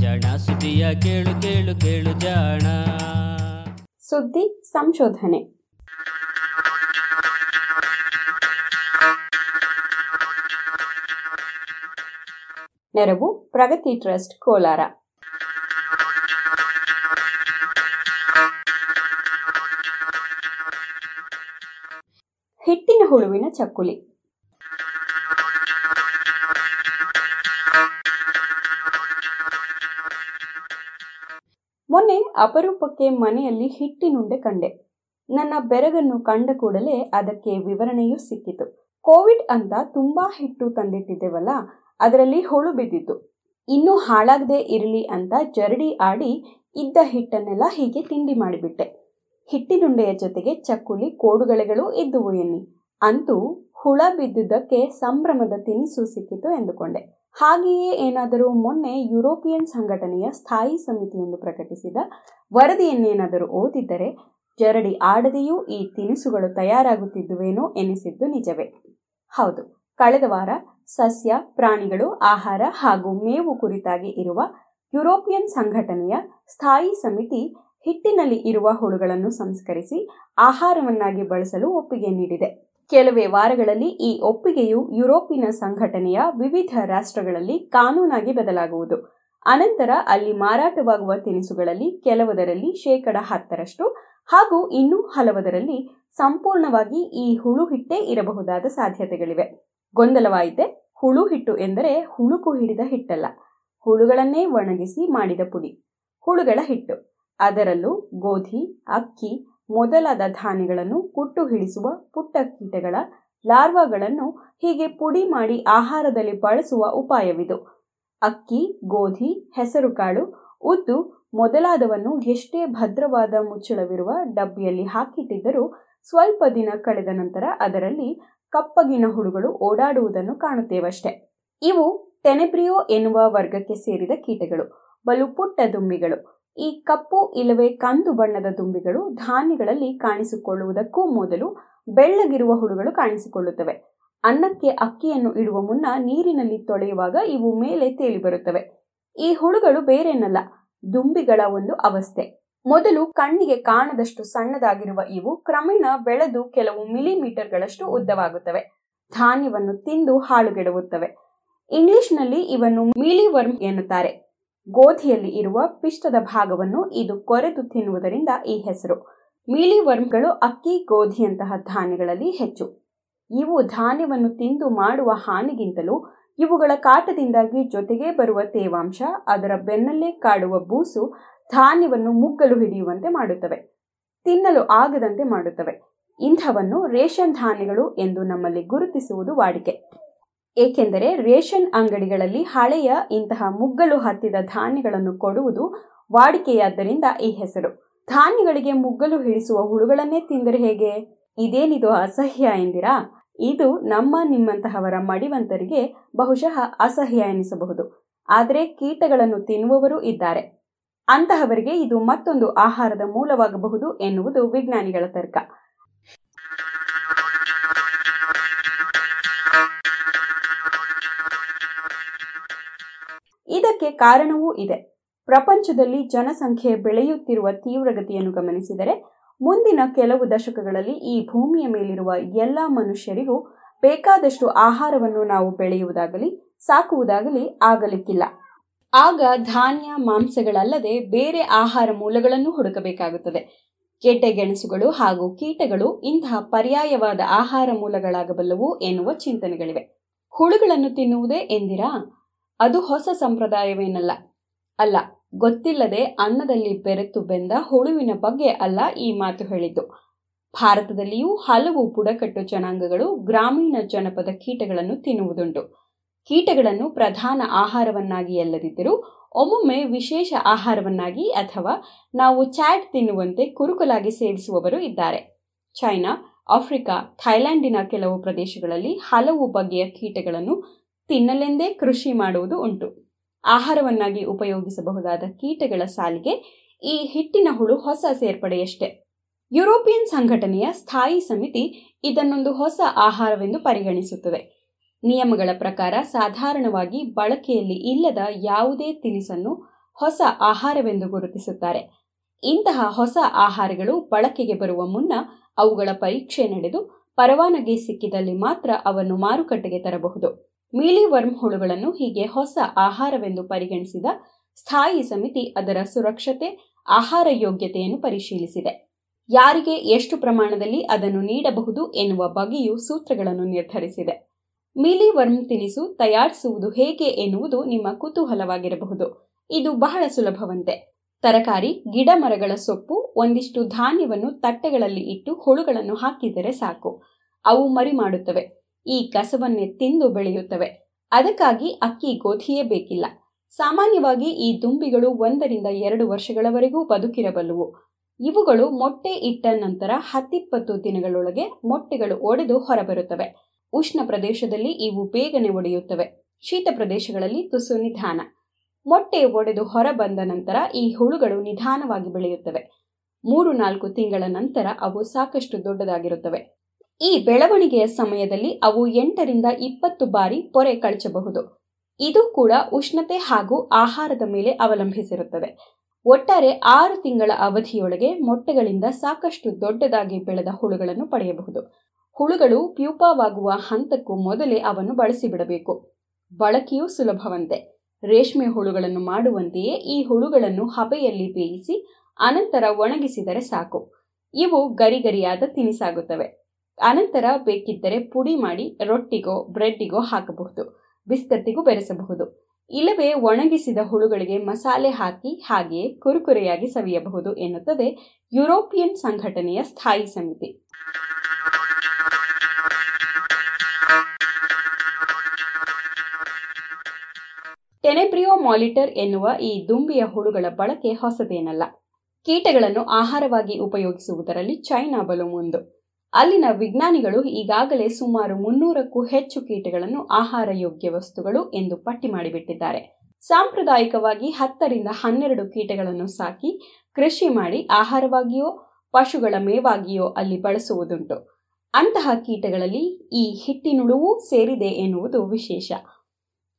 ಜಾಣ, ಸುದ್ದಿಯ ಕೇಳು ಕೇಳು ಕೇಳು ಜಾಣ. ಸುದ್ದಿ ಸಂಶೋಧನೆ. ನೆರವು, ಪ್ರಗತಿ ಟ್ರಸ್ಟ್, ಕೋಲಾರ. ಹಿಟ್ಟಿನ ಹುಳುವಿನ ಚಕ್ಕುಲಿ. ಅಪರೂಪಕ್ಕೆ ಮನೆಯಲ್ಲಿ ಹಿಟ್ಟಿನುಂಡೆ ಕಂಡೆ. ನನ್ನ ಬೆರಗನ್ನು ಕಂಡ ಕೂಡಲೇ ಅದಕ್ಕೆ ವಿವರಣೆಯೂ ಸಿಕ್ಕಿತು. ಕೋವಿಡ್ ಅಂತ ತುಂಬಾ ಹಿಟ್ಟು ತಂದಿಟ್ಟಿದ್ದೇವಲ್ಲ, ಅದರಲ್ಲಿ ಹುಳು ಬಿದ್ದಿತ್ತು. ಇನ್ನೂ ಹಾಳಾಗದೆ ಇರಲಿ ಅಂತ ಜರಡಿ ಆಡಿ ಇದ್ದ ಹಿಟ್ಟನ್ನೆಲ್ಲ ಹೀಗೆ ತಿಂಡಿ ಮಾಡಿಬಿಟ್ಟೆ. ಹಿಟ್ಟಿನುಂಡೆಯ ಜೊತೆಗೆ ಚಕ್ಕುಲಿ, ಕೋಡುಗಳೆಗಳು ಇದ್ದುವು ಎನ್ನಿ. ಅಂತೂ ಹುಳ ಬಿದ್ದುದಕ್ಕೆ ಸಂಭ್ರಮದ ತಿನಿಸು ಸಿಕ್ಕಿತು ಎಂದುಕೊಂಡೆ. ಹಾಗೆಯೇ ಏನಾದರೂ ಮೊನ್ನೆ ಯುರೋಪಿಯನ್ ಸಂಘಟನೆಯ ಸ್ಥಾಯಿ ಸಮಿತಿಯೊಂದು ಪ್ರಕಟಿಸಿದ ವರದಿಯನ್ನೇನಾದರೂ ಓದಿದ್ದರೆ ಜರಡಿ ಆಡದೆಯೂ ಈ ತಿನಿಸುಗಳು ತಯಾರಾಗುತ್ತಿದ್ದುವೇನೋ ಎನಿಸಿದ್ದು ನಿಜವೇ. ಹೌದು, ಕಳೆದ ವಾರ ಸಸ್ಯ, ಪ್ರಾಣಿಗಳು, ಆಹಾರ ಹಾಗೂ ಮೇವು ಕುರಿತಾಗಿ ಇರುವ ಯುರೋಪಿಯನ್ ಸಂಘಟನೆಯ ಸ್ಥಾಯಿ ಸಮಿತಿ ಹಿಟ್ಟಿನಲ್ಲಿ ಇರುವ ಹುಳುಗಳನ್ನು ಸಂಸ್ಕರಿಸಿ ಆಹಾರವನ್ನಾಗಿ ಬಳಸಲು ಒಪ್ಪಿಗೆ ನೀಡಿದೆ. ಕೆಲವೇ ವಾರಗಳಲ್ಲಿ ಈ ಒಪ್ಪಿಗೆಯು ಯುರೋಪಿನ ಸಂಘಟನೆಯ ವಿವಿಧ ರಾಷ್ಟ್ರಗಳಲ್ಲಿ ಕಾನೂನಾಗಿ ಬದಲಾಗುವುದು. ಅನಂತರ ಅಲ್ಲಿ ಮಾರಾಟವಾಗುವ ತಿನಿಸುಗಳಲ್ಲಿ ಕೆಲವದರಲ್ಲಿ ಶೇಕಡ ಹತ್ತರಷ್ಟು ಹಾಗೂ ಇನ್ನೂ ಹಲವದರಲ್ಲಿ ಸಂಪೂರ್ಣವಾಗಿ ಈ ಹುಳು ಹಿಟ್ಟೇ ಇರಬಹುದಾದ ಸಾಧ್ಯತೆಗಳಿವೆ. ಗೊಂದಲವಾಯಿತೆ ಹುಳು ಹಿಟ್ಟು ಎಂದರೆ ಹುಳುಕು ಹಿಡಿದ ಹಿಟ್ಟಲ್ಲ. ಹುಳುಗಳನ್ನೇ ಒಣಗಿಸಿ ಮಾಡಿದ ಪುಡಿ. ಹುಳುಗಳ ಹಿಟ್ಟು. ಅದರಲ್ಲೂ ಗೋಧಿ, ಅಕ್ಕಿ ಮೊದಲಾದ ಧಾನ್ಯಗಳನ್ನು ಕುಟ್ಟು ಹಿಡಿಸುವ ಪುಟ್ಟ ಕೀಟಗಳ ಲಾರ್ವಾಗಳನ್ನು ಹೀಗೆ ಪುಡಿ ಮಾಡಿ ಆಹಾರದಲ್ಲಿ ಬಳಸುವ ಉಪಾಯವಿದು. ಅಕ್ಕಿ, ಗೋಧಿ, ಹೆಸರುಕಾಳು, ಉದ್ದು ಮೊದಲಾದವನ್ನು ಎಷ್ಟೇ ಭದ್ರವಾದ ಮುಚ್ಚಳವಿರುವ ಡಬ್ಬಿಯಲ್ಲಿ ಹಾಕಿಟ್ಟಿದ್ದರೂ ಸ್ವಲ್ಪ ದಿನ ಕಳೆದ ನಂತರ ಅದರಲ್ಲಿ ಕಪ್ಪಗಿನ ಹುಳುಗಳು ಓಡಾಡುವುದನ್ನು ಕಾಣುತ್ತೇವಷ್ಟೆ. ಇವು ಟೆನೆಬ್ರಿಯೋ ಎನ್ನುವ ವರ್ಗಕ್ಕೆ ಸೇರಿದ ಕೀಟಗಳು. ಬಲು ಪುಟ್ಟ ದುಂಬಿಗಳು. ಈ ಕಪ್ಪು ಇಲ್ಲವೇ ಕಂದು ಬಣ್ಣದ ದುಂಬಿಗಳು ಧಾನ್ಯಗಳಲ್ಲಿ ಕಾಣಿಸಿಕೊಳ್ಳುವುದಕ್ಕೂ ಮೊದಲು ಬೆಳ್ಳಗಿರುವ ಹುಳುಗಳು ಕಾಣಿಸಿಕೊಳ್ಳುತ್ತವೆ. ಅನ್ನಕ್ಕೆ ಅಕ್ಕಿಯನ್ನು ಇಡುವ ಮುನ್ನ ನೀರಿನಲ್ಲಿ ತೊಳೆಯುವಾಗ ಇವು ಮೇಲೆ ತೇಲಿ ಬರುತ್ತವೆ ಈ ಹುಳುಗಳು ಬೇರೇನಲ್ಲ, ದುಂಬಿಗಳ ಒಂದು ಅವಸ್ಥೆ. ಮೊದಲು ಕಣ್ಣಿಗೆ ಕಾಣದಷ್ಟು ಸಣ್ಣದಾಗಿರುವ ಇವು ಕ್ರಮೇಣ ಬೆಳೆದು ಕೆಲವು ಮಿಲಿಮೀಟರ್ಗಳಷ್ಟು ಉದ್ದವಾಗುತ್ತವೆ. ಧಾನ್ಯವನ್ನು ತಿಂದು ಹಾಳುಗೆಡುತ್ತವೆ ಇಂಗ್ಲಿಷ್ನಲ್ಲಿ ಇವನ್ನು ಮೀಲಿವರ್ಮ್ ಎನ್ನುತ್ತಾರೆ. ಗೋಧಿಯಲ್ಲಿ ಇರುವ ಪಿಷ್ಟದ ಭಾಗವನ್ನು ಇದು ಕೊರೆದು ತಿನ್ನುವುದರಿಂದ ಈ ಹೆಸರು. ಮೀಲಿವರ್ಮ್ಗಳು ಅಕ್ಕಿ ಗೋಧಿಯಂತಹ ಧಾನ್ಯಗಳಲ್ಲಿ ಹೆಚ್ಚು. ಇವು ಧಾನ್ಯವನ್ನು ತಿಂದು ಮಾಡುವ ಹಾನಿಗಿಂತಲೂ ಇವುಗಳ ಕಾಟದಿಂದಾಗಿ ಜೊತೆಗೆ ಬರುವ ತೇವಾಂಶ, ಅದರ ಬೆನ್ನಲ್ಲೇ ಕಾಡುವ ಬೂಸು, ಧಾನ್ಯವನ್ನು ಮುಗ್ಗಲು ಹಿಡಿಯುವಂತೆ ಮಾಡುತ್ತವೆ, ತಿನ್ನಲು ಆಗದಂತೆ ಮಾಡುತ್ತವೆ. ಇಂಥವನ್ನು ರೇಷನ್ ಧಾನ್ಯಗಳು ಎಂದು ನಮ್ಮಲ್ಲಿ ಗುರುತಿಸುವುದು ವಾಡಿಕೆ. ಏಕೆಂದರೆ ರೇಷನ್ ಅಂಗಡಿಗಳಲ್ಲಿ ಹಳೆಯ ಇಂತಹ ಮುಗ್ಗಲು ಹತ್ತಿದ ಧಾನ್ಯಗಳನ್ನು ಕೊಡುವುದು ವಾಡಿಕೆಯಾದ್ದರಿಂದ ಈ ಹೆಸರು. ಧಾನ್ಯಗಳಿಗೆ ಮುಗ್ಗಲು ಹಿಡಿಸುವ ಹುಳುಗಳನ್ನೇ ತಿಂದರೆ ಹೇಗೆ? ಇದೇನಿದು ಅಸಹ್ಯ ಎಂದಿರಾ? ಇದು ನಮ್ಮ ನಿಮ್ಮಂತಹವರ ಮಡಿವಂತರಿಗೆ ಬಹುಶಃ ಅಸಹ್ಯ ಎನಿಸಬಹುದು. ಆದರೆ ಕೀಟಗಳನ್ನು ತಿನ್ನುವವರು ಇದ್ದಾರೆ. ಅಂತಹವರಿಗೆ ಇದು ಮತ್ತೊಂದು ಆಹಾರದ ಮೂಲವಾಗಬಹುದು ಎನ್ನುವುದು ವಿಜ್ಞಾನಿಗಳ ತರ್ಕ. ಇದಕ್ಕೆ ಕಾರಣವೂ ಇದೆ. ಪ್ರಪಂಚದಲ್ಲಿ ಜನಸಂಖ್ಯೆ ಬೆಳೆಯುತ್ತಿರುವ ತೀವ್ರಗತಿಯನ್ನು ಗಮನಿಸಿದರೆ, ಮುಂದಿನ ಕೆಲವು ದಶಕಗಳಲ್ಲಿ ಈ ಭೂಮಿಯ ಮೇಲಿರುವ ಎಲ್ಲ ಮನುಷ್ಯರಿಗೂ ಬೇಕಾದಷ್ಟು ಆಹಾರವನ್ನು ನಾವು ಬೆಳೆಯುವುದಾಗಲಿ, ಸಾಕುವುದಾಗಲಿ ಆಗಲಿಕ್ಕಿಲ್ಲ. ಆಗ ಧಾನ್ಯ, ಮಾಂಸಗಳಲ್ಲದೆ ಬೇರೆ ಆಹಾರ ಮೂಲಗಳನ್ನು ಹುಡುಕಬೇಕಾಗುತ್ತದೆ. ಗೆಡ್ಡೆಗೆಣಸುಗಳು ಹಾಗೂ ಕೀಟಗಳು ಇಂತಹ ಪರ್ಯಾಯವಾದ ಆಹಾರ ಮೂಲಗಳಾಗಬಲ್ಲವು ಎನ್ನುವ ಚಿಂತನೆಗಳಿವೆ. ಹುಳುಗಳನ್ನು ತಿನ್ನುವುದೇ ಎಂದಿರಾ? ಅದು ಹೊಸ ಸಂಪ್ರದಾಯವೇನಲ್ಲ. ಅಲ್ಲ, ಗೊತ್ತಿಲ್ಲದೆ ಅನ್ನದಲ್ಲಿ ಬೆರೆತು ಬೆಂದ ಹುಳುವಿನ ಬಗ್ಗೆ ಅಲ್ಲ ಈ ಮಾತು ಹೇಳಿದ್ದು. ಭಾರತದಲ್ಲಿಯೂ ಹಲವು ಬುಡಕಟ್ಟು ಜನಾಂಗಗಳು ಗ್ರಾಮೀಣ ಜನಪದ ಕೀಟಗಳನ್ನು ತಿನ್ನುವುದುಂಟು. ಕೀಟಗಳನ್ನು ಪ್ರಧಾನ ಆಹಾರವನ್ನಾಗಿ ಅಲ್ಲದಿದ್ದರೂ ಒಮ್ಮೊಮ್ಮೆ ವಿಶೇಷ ಆಹಾರವನ್ನಾಗಿ ಅಥವಾ ನಾವು ಚಾಟ್ ತಿನ್ನುವಂತೆ ಕುರುಕಲಾಗಿ ಸೇವಿಸುವವರು ಇದ್ದಾರೆ. ಚೈನಾ, ಆಫ್ರಿಕಾ ಥೈಲ್ಯಾಂಡಿನ ಕೆಲವು ಪ್ರದೇಶಗಳಲ್ಲಿ ಹಲವು ಬಗೆಯ ಕೀಟಗಳನ್ನು ತಿನ್ನಲೆಂದೇ ಕೃಷಿ ಮಾಡುವುದು ಉಂಟು. ಆಹಾರವನ್ನಾಗಿ ಉಪಯೋಗಿಸಬಹುದಾದ ಕೀಟಗಳ ಸಾಲಿಗೆ ಈ ಹಿಟ್ಟಿನ ಹುಳು ಹೊಸ ಸೇರ್ಪಡೆಯಷ್ಟೇ. ಯುರೋಪಿಯನ್ ಸಂಘಟನೆಯ ಸ್ಥಾಯಿ ಸಮಿತಿ ಇದನ್ನೊಂದು ಹೊಸ ಆಹಾರವೆಂದು ಪರಿಗಣಿಸುತ್ತದೆ. ನಿಯಮಗಳ ಪ್ರಕಾರ ಸಾಧಾರಣವಾಗಿ ಬಳಕೆಯಲ್ಲಿ ಇಲ್ಲದ ಯಾವುದೇ ತಿನಿಸನ್ನು ಹೊಸ ಆಹಾರವೆಂದು ಗುರುತಿಸುತ್ತಾರೆ. ಇಂತಹ ಹೊಸ ಆಹಾರಗಳು ಬಳಕೆಗೆ ಬರುವ ಮುನ್ನ ಅವುಗಳ ಪರೀಕ್ಷೆ ನಡೆದು ಪರವಾನಗಿ ಸಿಕ್ಕಿದಲ್ಲಿ ಮಾತ್ರ ಅವನ್ನು ಮಾರುಕಟ್ಟೆಗೆ ತರಬಹುದು. ಮೀಲಿ ವರ್ಮ್ ಹುಳುಗಳನ್ನು ಹೀಗೆ ಹೊಸ ಆಹಾರವೆಂದು ಪರಿಗಣಿಸಿದ ಸ್ಥಾಯಿ ಸಮಿತಿ ಅದರ ಸುರಕ್ಷತೆ, ಆಹಾರ ಯೋಗ್ಯತೆಯನ್ನು ಪರಿಶೀಲಿಸಿದೆ. ಯಾರಿಗೆ ಎಷ್ಟು ಪ್ರಮಾಣದಲ್ಲಿ ಅದನ್ನು ನೀಡಬಹುದು ಎನ್ನುವ ಬಗೆಯೂ ಸೂತ್ರಗಳನ್ನು ನಿರ್ಧರಿಸಿದೆ. ಮೀಲಿ ವರ್ಮ್ ತಿನಿಸು ತಯಾರಿಸುವುದು ಹೇಗೆ ಎನ್ನುವುದು ನಿಮ್ಮ ಕುತೂಹಲವಾಗಿರಬಹುದು. ಇದು ಬಹಳ ಸುಲಭವಂತೆ. ತರಕಾರಿ, ಗಿಡ ಮರಗಳ ಸೊಪ್ಪು, ಒಂದಿಷ್ಟು ಧಾನ್ಯವನ್ನು ತಟ್ಟೆಗಳಲ್ಲಿ ಇಟ್ಟು ಹುಳುಗಳನ್ನು ಹಾಕಿದರೆ ಸಾಕು. ಅವು ಮರಿ ಮಾಡುತ್ತವೆ ಈ ಕಸವನ್ನೇ ತಿಂದು ಬೆಳೆಯುತ್ತವೆ. ಅದಕ್ಕಾಗಿ ಅಕ್ಕಿ ಗೋಧಿಯೇ ಬೇಕಿಲ್ಲ. ಸಾಮಾನ್ಯವಾಗಿ ಈ ದುಂಬಿಗಳು ಒಂದರಿಂದ ಎರಡು ವರ್ಷಗಳವರೆಗೂ ಬದುಕಿರಬಲ್ಲುವು. ಇವುಗಳು ಮೊಟ್ಟೆ ಇಟ್ಟ ನಂತರ ಹತ್ತಿಪ್ಪತ್ತು ದಿನಗಳೊಳಗೆ ಮೊಟ್ಟೆಗಳು ಒಡೆದು ಹೊರಬರುತ್ತವೆ. ಉಷ್ಣ ಪ್ರದೇಶದಲ್ಲಿ ಇವು ಬೇಗನೆ ಒಡೆಯುತ್ತವೆ. ಶೀತ ಪ್ರದೇಶಗಳಲ್ಲಿ ತುಸು ನಿಧಾನ. ಮೊಟ್ಟೆ ಒಡೆದು ಹೊರಬಂದ ನಂತರ ಈ ಹುಳುಗಳು ನಿಧಾನವಾಗಿ ಬೆಳೆಯುತ್ತವೆ. ಮೂರು ನಾಲ್ಕು ತಿಂಗಳ ನಂತರ ಅವು ಸಾಕಷ್ಟು ದೊಡ್ಡದಾಗಿರುತ್ತವೆ. ಈ ಬೆಳವಣಿಗೆಯ ಸಮಯದಲ್ಲಿ ಅವು ಎಂಟರಿಂದ ಇಪ್ಪತ್ತು ಬಾರಿ ಪೊರೆ ಕಳಚಬಹುದು. ಇದು ಕೂಡ ಉಷ್ಣತೆ ಹಾಗೂ ಆಹಾರದ ಮೇಲೆ ಅವಲಂಬಿಸಿರುತ್ತದೆ. ಒಟ್ಟಾರೆ ಆರು ತಿಂಗಳ ಅವಧಿಯೊಳಗೆ ಮೊಟ್ಟೆಗಳಿಂದ ಸಾಕಷ್ಟು ದೊಡ್ಡದಾಗಿ ಬೆಳೆದ ಹುಳುಗಳನ್ನು ಪಡೆಯಬಹುದು. ಹುಳುಗಳು ಪ್ಯೂಪವಾಗುವ ಹಂತಕ್ಕೂ ಮೊದಲೇ ಅವನ್ನು ಬಳಸಿಬಿಡಬೇಕು. ಬಳಕೆಯೂ ಸುಲಭವಂತೆ. ರೇಷ್ಮೆ ಹುಳುಗಳನ್ನು ಮಾಡುವಂತೆಯೇ ಈ ಹುಳುಗಳನ್ನು ಹಬೆಯಲ್ಲಿ ಬೇಯಿಸಿ ಅನಂತರ ಒಣಗಿಸಿದರೆ ಸಾಕು. ಇವು ಗರಿಗರಿಯಾದ ತಿನಿಸಾಗುತ್ತವೆ. ಅನಂತರ ಬೇಕಿದ್ದರೆ ಪುಡಿ ಮಾಡಿ ರೊಟ್ಟಿಗೋ, ಬ್ರೆಡ್ಡಿಗೋ ಹಾಕಬಹುದು. ಬಿಸ್ಕತ್ತಿಗೂ ಬೆರೆಸಬಹುದು. ಇಲ್ಲವೇ ಒಣಗಿಸಿದ ಹುಳುಗಳಿಗೆ ಮಸಾಲೆ ಹಾಕಿ ಹಾಗೆಯೇ ಕುರುಕುರೆಯಾಗಿ ಸವಿಯಬಹುದು ಎನ್ನುತ್ತದೆ ಯುರೋಪಿಯನ್ ಸಂಘಟನೆಯ ಸ್ಥಾಯಿ ಸಮಿತಿ. ಟೆನೆಬ್ರಿಯೋ ಮಾಲಿಟರ್ ಎನ್ನುವ ಈ ದುಂಬಿಯ ಹುಳುಗಳ ಬಳಕೆ ಹೊಸದೇನಲ್ಲ. ಕೀಟಗಳನ್ನು ಆಹಾರವಾಗಿ ಉಪಯೋಗಿಸುವುದರಲ್ಲಿ ಚೈನಾ ಬಲು ಮುಂದು. ಅಲ್ಲಿನ ವಿಜ್ಞಾನಿಗಳು ಈಗಾಗಲೇ ಸುಮಾರು ಮುನ್ನೂರಕ್ಕೂ ಹೆಚ್ಚು ಕೀಟಗಳನ್ನು ಆಹಾರ ಯೋಗ್ಯ ವಸ್ತುಗಳು ಎಂದು ಪಟ್ಟಿ ಮಾಡಿಬಿಟ್ಟಿದ್ದಾರೆ. ಸಾಂಪ್ರದಾಯಿಕವಾಗಿ ಹತ್ತರಿಂದ ಹನ್ನೆರಡು ಕೀಟಗಳನ್ನು ಸಾಕಿ, ಕೃಷಿ ಮಾಡಿ ಆಹಾರವಾಗಿಯೋ, ಪಶುಗಳ ಮೇವಾಗಿಯೋ ಅಲ್ಲಿ ಬಳಸುವುದುಂಟು. ಅಂತಹ ಕೀಟಗಳಲ್ಲಿ ಈ ಹಿಟ್ಟಿನುಳುವೂ ಸೇರಿದೆ ಎನ್ನುವುದು ವಿಶೇಷ.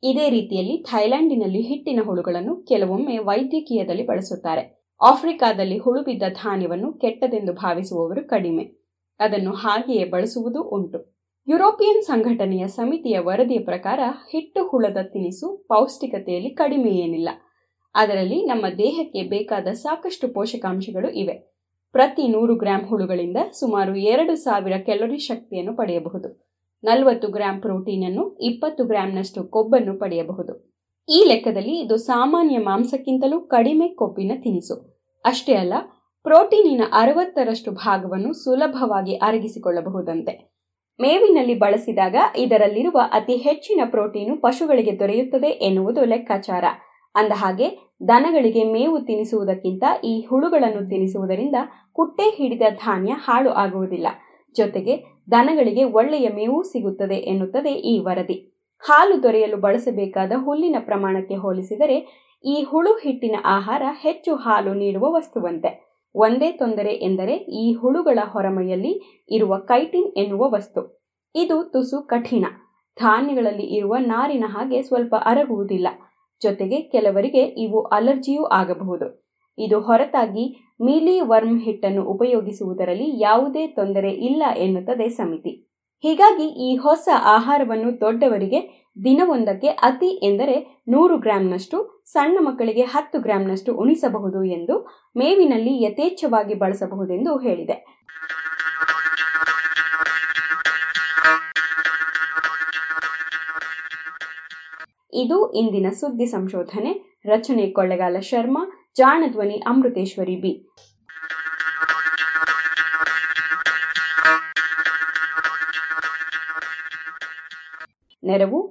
ಇದೇ ರೀತಿಯಲ್ಲಿ ಥೈಲ್ಯಾಂಡಿನಲ್ಲಿ ಹಿಟ್ಟಿನ ಹುಳುಗಳನ್ನು ಕೆಲವೊಮ್ಮೆ ವೈದ್ಯಕೀಯದಲ್ಲಿ ಬಳಸುತ್ತಾರೆ. ಆಫ್ರಿಕಾದಲ್ಲಿ ಹುಳುಬಿದ್ದ ಧಾನ್ಯವನ್ನು ಕೆಟ್ಟದೆಂದು ಭಾವಿಸುವವರು ಕಡಿಮೆ. ಅದನ್ನು ಹಾಗೆಯೇ ಬಳಸುವುದು ಉಂಟು. ಯುರೋಪಿಯನ್ ಸಂಘಟನೆಯ ಸಮಿತಿಯ ವರದಿಯ ಪ್ರಕಾರ ಹಿಟ್ಟು ಹುಳದ ತಿನಿಸು ಪೌಷ್ಟಿಕತೆಯಲ್ಲಿ ಕಡಿಮೆ ಏನಿಲ್ಲ ಅದರಲ್ಲಿ ನಮ್ಮ ದೇಹಕ್ಕೆ ಬೇಕಾದ ಸಾಕಷ್ಟು ಪೋಷಕಾಂಶಗಳು ಇವೆ. ಪ್ರತಿ ನೂರು ಗ್ರಾಂ ಹುಳುಗಳಿಂದ ಸುಮಾರು ಎರಡು ಸಾವಿರ ಕ್ಯಾಲೋರಿ ಶಕ್ತಿಯನ್ನು ಪಡೆಯಬಹುದು. ನಲವತ್ತು ಗ್ರಾಂ ಪ್ರೋಟೀನ್ ಅನ್ನು ಇಪ್ಪತ್ತು ಗ್ರಾಂನಷ್ಟು ಕೊಬ್ಬನ್ನು ಪಡೆಯಬಹುದು. ಈ ಲೆಕ್ಕದಲ್ಲಿ ಇದು ಸಾಮಾನ್ಯ ಮಾಂಸಕ್ಕಿಂತಲೂ ಕಡಿಮೆ ಕೊಬ್ಬಿನ ತಿನಿಸು. ಅಷ್ಟೇ ಅಲ್ಲ ಪ್ರೋಟೀನಿನ ಅರವತ್ತರಷ್ಟು ಭಾಗವನ್ನು ಸುಲಭವಾಗಿ ಅರಗಿಸಿಕೊಳ್ಳಬಹುದಂತೆ. ಮೇವಿನಲ್ಲಿ ಬಳಸಿದಾಗ ಇದರಲ್ಲಿರುವ ಅತಿ ಹೆಚ್ಚಿನ ಪ್ರೋಟೀನು ಪಶುಗಳಿಗೆ ದೊರೆಯುತ್ತದೆ ಎನ್ನುವುದು ಲೆಕ್ಕಾಚಾರ. ಅಂದಹಾಗೆ, ದನಗಳಿಗೆ ಮೇವು ತಿನಿಸುವುದಕ್ಕಿಂತ ಈ ಹುಳುಗಳನ್ನು ತಿನ್ನಿಸುವುದರಿಂದ ಕುಟ್ಟೆ ಹಿಡಿದ ಧಾನ್ಯ ಹಾಳು ಆಗುವುದಿಲ್ಲ. ಜೊತೆಗೆ, ದನಗಳಿಗೆ ಒಳ್ಳೆಯ ಮೇವು ಸಿಗುತ್ತದೆ ಎನ್ನುತ್ತದೆ ಈ ವರದಿ. ಹಾಲು ದೊರೆಯಲು ಬಳಸಬೇಕಾದ ಹುಲ್ಲಿನ ಪ್ರಮಾಣಕ್ಕೆ ಹೋಲಿಸಿದರೆ, ಈ ಹುಳು ಹಿಟ್ಟಿನ ಆಹಾರ ಹೆಚ್ಚು ಹಾಲು ನೀಡುವ ವಸ್ತುವಂತೆ. ಒಂದೇ ತೊಂದರೆ ಎಂದರೆ ಈ ಹುಳುಗಳ ಹೊರಮೈಯಲ್ಲಿ ಇರುವ ಕೈಟಿನ್ ಎನ್ನುವ ವಸ್ತು. ಇದು ತುಸು ಕಠಿಣ. ಧಾನ್ಯಗಳಲ್ಲಿ ಇರುವ ನಾರಿನ ಹಾಗೆ ಸ್ವಲ್ಪ ಅರಗುವುದಿಲ್ಲ. ಜೊತೆಗೆ ಕೆಲವರಿಗೆ ಇವು ಅಲರ್ಜಿಯೂ ಆಗಬಹುದು. ಇದು ಹೊರತಾಗಿ ಮೀಲಿ ವರ್ಮ್ ಹಿಟ್ಟನ್ನು ಉಪಯೋಗಿಸುವುದರಲ್ಲಿ ಯಾವುದೇ ತೊಂದರೆ ಇಲ್ಲ ಎನ್ನುತ್ತದೆ ಸಮಿತಿ. ಹೀಗಾಗಿ ಈ ಹೊಸ ಆಹಾರವನ್ನು ದೊಡ್ಡವರಿಗೆ ದಿನವೊಂದಕ್ಕೆ ಅತಿ ಎಂದರೆ ನೂರು ಗ್ರಾಂನಷ್ಟು, ಸಣ್ಣ ಮಕ್ಕಳಿಗೆ ಹತ್ತು ಗ್ರಾಂನಷ್ಟು ಉಣಿಸಬಹುದು ಎಂದು ಮೇವಿನಲ್ಲಿ ಯಥೇಚ್ಛವಾಗಿ ಬಳಸಬಹುದೆಂದು ಹೇಳಿದೆ. ಇದು ಇಂದಿನ ಸುದ್ದಿ ಸಂಶೋಧನೆ. ರಚನೆ ಕೊಳ್ಳೆಗಾಲ ಶರ್ಮಾ, ಜಾಣಧ್ವನಿ ಅಮೃತೇಶ್ವರಿ ಬಿ. ನೆರವು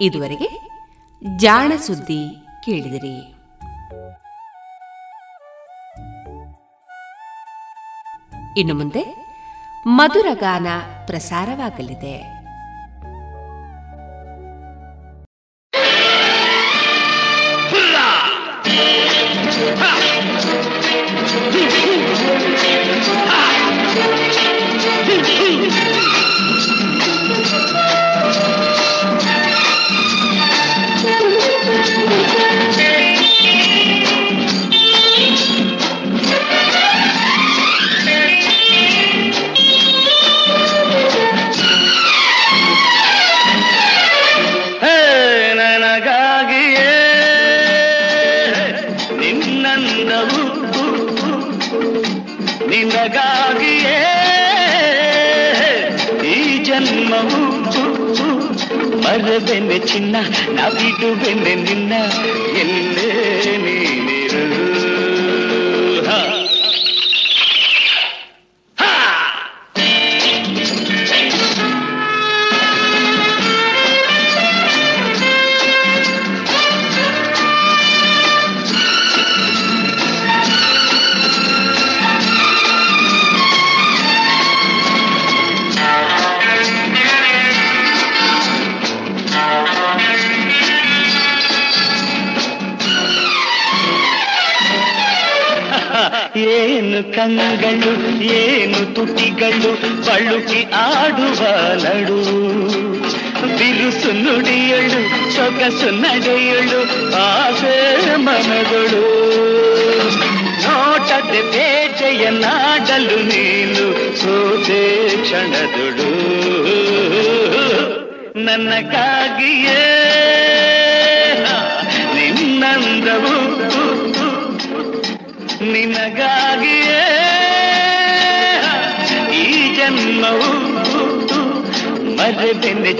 ಇದುವರೆಗೆ ಜಾಣ ಸುದ್ದಿ ಕೇಳಿದಿರಿ. ಇನ್ನು ಮುಂದೆ ಮಧುರ ಗಾನ ಪ್ರಸಾರವಾಗಲಿದೆ.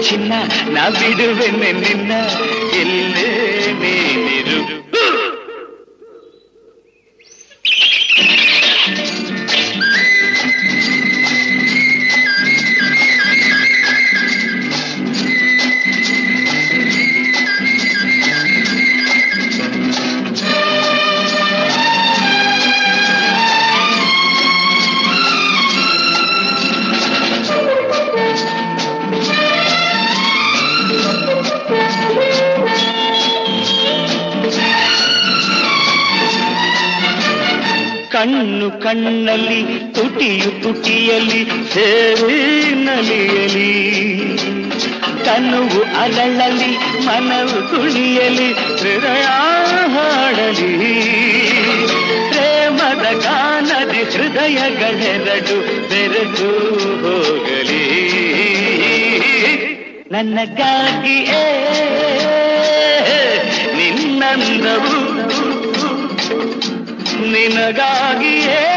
சின்ன நான் விடுவேன் நின்ன ಕಣ್ಣಲ್ಲಿ, ತುಟಿಯು ತುಟಿಯಲ್ಲಿ ಸೇರಿ ನಲಿಯಲಿ. ತನುವು ಅರಳಲಿ ಮನವು ಕುಣಿಯಲಿ ಹೃದಯ ಹಾಡಲಿ. ಪ್ರೇಮದ ಗಾನದಿ ಹೃದಯಗಳೆರಡು ಬೆರೆದು ಹೋಗಲಿ. ನನಗಾಗಿಯೇ ನಿನ್ನಂದವು. ನಿನಗಾಗಿಯೇ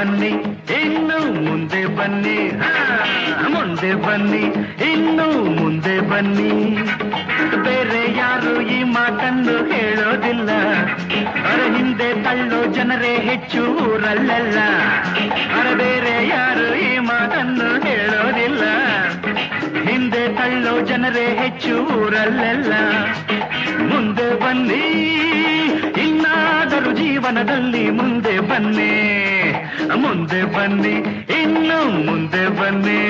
ಬನ್ನಿ, ಇನ್ನು ಮುಂದೆ ಬನ್ನಿ. ಮುಂದೆ ಬನ್ನಿ, ಇನ್ನು ಮುಂದೆ ಬನ್ನಿ. ಬೇರೆ ಯಾರು ಈ ಮಾತನ್ನು ಹೇಳೋದಿಲ್ಲ. ಅವರ ಹಿಂದೆ ತಳ್ಳೋ ಜನರೇ ಹೆಚ್ಚು ಊರಲ್ಲ ಅವರ ಬೇರೆ ಯಾರು ಈ ಮಾತನ್ನು ಹೇಳೋದಿಲ್ಲ. ಹಿಂದೆ ತಳ್ಳೋ ಜನರೇ ಹೆಚ್ಚು ಊರಲ್ಲೆಲ್ಲ. ಮುಂದೆ ಬನ್ನಿ ಇನ್ನಾದರೂ ಜೀವನದಲ್ಲಿ ಮುಂದೆ ಬನ್ನಿ ಮುಂದೆ ಬನ್ನಿ ಇನ್ನು ಮುಂದೆ ಬನ್ನಿ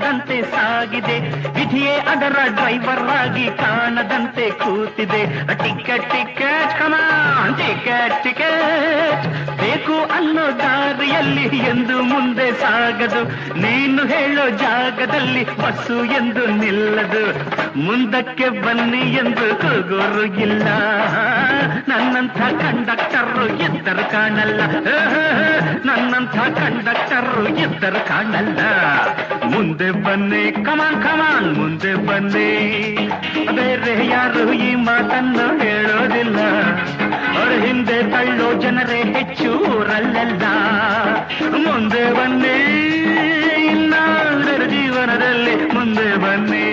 ನಿಲ್ಲದಂತೆ ಸಾಗಿದೆ. ವಿಧಿಯೇ ಅದರ ಡ್ರೈವರ್ ಆಗಿ ಕಾಣದಂತೆ ಕೂತಿದೆ. Ticket ticket come on ticket ticket ಬೇಕು ಅನ್ನೋ ದಾರಿಯಲ್ಲಿ ಎಂದು ಮುಂದೆ ಸಾಗದು. ನೀನು ಹೇಳೋ ಜಾಗದಲ್ಲಿ ಬಸ್ಸು ಎಂದು ನಿಲ್ಲದು. ಮುಂದಕ್ಕೆ ಬನ್ನಿ ಎಂದು ಕೂಗೋರು ಇಲ್ಲ. ನನ್ನಂಥ ಕಂಡಕ್ಟರ್ರು ಎದ್ದರು ಕಾಣಲ್ಲ. ನನ್ನಂಥ ಕಂಡಕ್ಟರು ಎದ್ದರು ಕಾಣಲ್ಲ. ಮುಂದೆ ಬನ್ನಿ ಕಮಾನ್ ಕಮಾನ್ ಮುಂದೆ ಬನ್ನಿ. ಬೇರೆ ಯಾರು ಈ ಮಾತನ್ನು ಹೇಳೋದಿಲ್ಲ. ಅವರ ಹಿಂದೆ ತಳ್ಳೋ ಜನರೇ ಹೆಚ್ಚು ಊರಲ್ಲೆಲ್ಲ ಮುಂದೆ ಬನ್ನಿ ಇನ್ನಾದರೂ ಜೀವನದಲ್ಲಿ ಮುಂದೆ ಬನ್ನಿ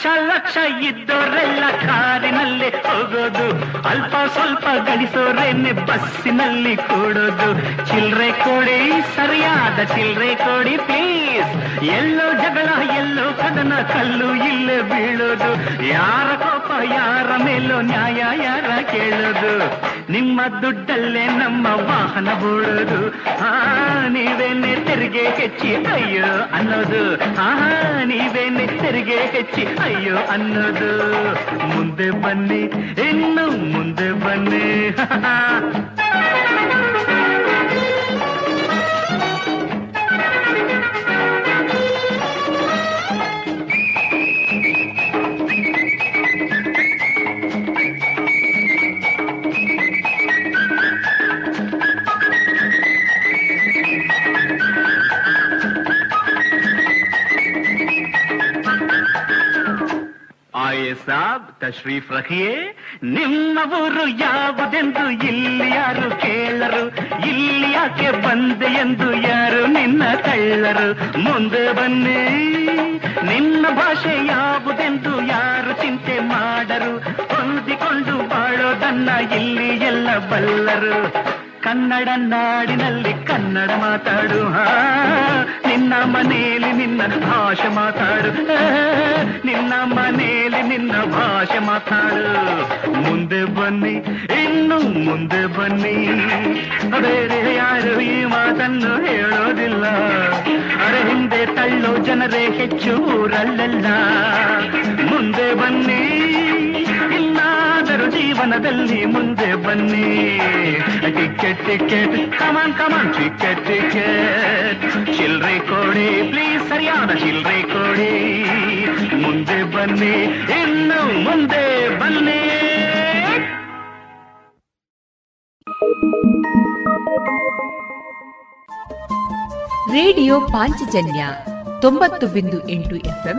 ಲಕ್ಷ ಲಕ್ಷ ಇದ್ದೋರೆಲ್ಲ ಕಾರಿನಲ್ಲಿ ಹೋಗೋದು. ಅಲ್ಪ ಸ್ವಲ್ಪ ಗಳಿಸೋರೇನೆ ಬಸ್ಸಿನಲ್ಲಿ ಕೂಡೋದು. ಚಿಲ್ರೆ ಕೊಡಿ ಸರಿಯಾದ ಚಿಲ್ರೆ ಕೊಡಿ ಪ್ಲೀಸ್ ಎಲ್ಲೋ ಜಗಳ, ಎಲ್ಲೋ ಕದನ, ಕಲ್ಲು ಇಲ್ಲೇ ಬೀಳೋದು. ಯಾರ ಯಾರ ಮೇಲೋ ನ್ಯಾಯ ಯಾರ ಕೇಳೋದು? ನಿಮ್ಮ ದುಡ್ಡಲ್ಲೇ ನಮ್ಮ ವಾಹನ ಬೋಳೋದು. ಹಾ ನೀವೇನೆ ತೆರಿಗೆ ಹೆಚ್ಚಿ ಅಯ್ಯೋ ಅನ್ನೋದು. ಹಾ ನೀವೇನೆ ತೆರಿಗೆ ಹೆಚ್ಚಿ ಅಯ್ಯೋ ಅನ್ನೋದು. ಮುಂದೆ ಬನ್ನಿ, ಇನ್ನು ಮುಂದೆ ಬನ್ನಿ. ಸಾಬ್ ತಶ್ರೀಫ್ ರಖಿಯೇ ನಿಮ್ಮ ಊರು ಯಾವುದೆಂದು ಇಲ್ಲಿ ಯಾರು ಕೇಳರು? ಇಲ್ಲಿ ಯಾಕೆ ಬಂದೆ ಎಂದು ಯಾರು ನಿನ್ನ ಕಳ್ಳರು ಮುಂದೆ ಬನ್ನಿ, ನಿನ್ನ ಭಾಷೆ ಯಾವುದೆಂದು ಯಾರು ಚಿಂತೆ ಮಾಡರು? ಹೊಂದಿಕೊಂಡು ಬಾಳೋದನ್ನ ಇಲ್ಲಿ ಎಲ್ಲ ಬಲ್ಲರು. ಕನ್ನಡ ನಾಡಿನಲ್ಲಿ ಕನ್ನಡ ಮಾತಾಡು ನಿನ್ನ ಮನೆಯಲ್ಲಿ ನಿನ್ನ ಭಾಷೆ ಮಾತಾಡು ನಿನ್ನ ಮನೆಯಲ್ಲಿ ನಿನ್ನ ಭಾಷೆ ಮಾತಾಡು. ಮುಂದೆ ಬನ್ನಿ, ಇನ್ನು ಮುಂದೆ ಬನ್ನಿ. ಬೇರೆ ಯಾರು ಈ ಮಾತನ್ನು ಹೇಳೋದಿಲ್ಲ. ಅರೆ ಹಿಂದೆ ತಳ್ಳೋ ಜನರೇ ಹೆಚ್ಚು ಊರಲ್ಲೆಲ್ಲ. ಮುಂದೆ ಬನ್ನಿ. ಜೀವನದಲ್ಲಿ ಮುಂದೆ ಬನ್ನಿ. Ticket ticket come on come on ticket ticket ಚಿಲ್ರೆ ಕೊಡಿ ಪ್ಲೀಸ್ ಸರಿಯಾದ ಚಿಲ್ರೆ ಕೊಡಿ. ಮುಂದೆ ಬನ್ನಿ, ಇನ್ನು ಮುಂದೆ ಬನ್ನಿ. ರೇಡಿಯೋ ಪಾಂಚಜನ್ಯ ತೊಂಬತ್ತು ಬಿಂದು ಎಂಟು ಎಫ್ಎಂ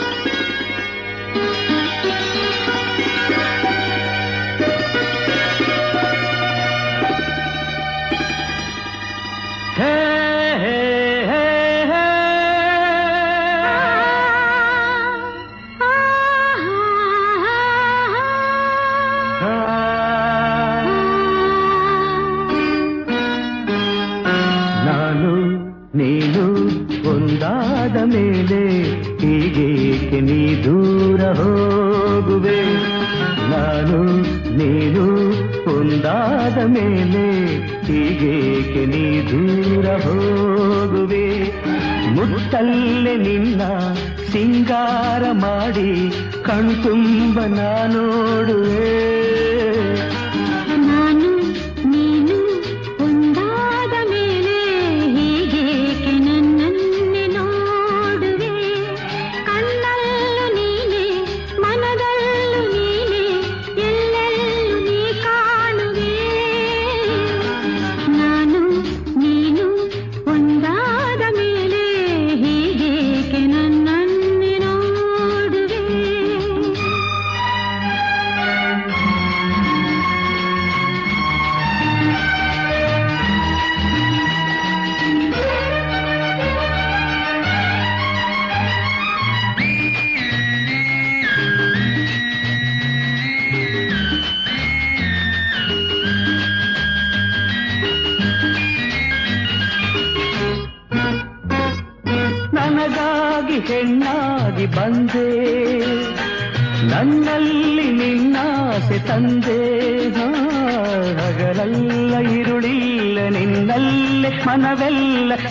ಮೇಲೆ ಹೀಗೇಕೆ ನೀ ದೂರ ಹೋಗುವೆ? ಮುತ್ತಲ್ಲೇ ನಿನ್ನ ಸಿಂಗಾರ ಮಾಡಿ ಕಣ್ತುಂಬ ನೋಡುವೆ.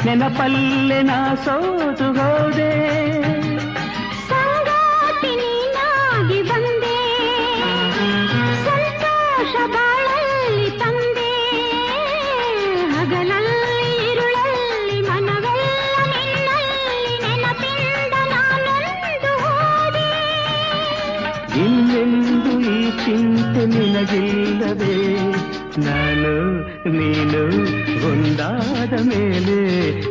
ನೆನಪಲ್ಲೇ ನಾ ಸೋತು ಹೋದೆ. ಇನ್ನೆಂದು ಈ ಚಿಂತೆ ನಾನು ನೀನು ಒಂದಾದ ಮೇಲೆ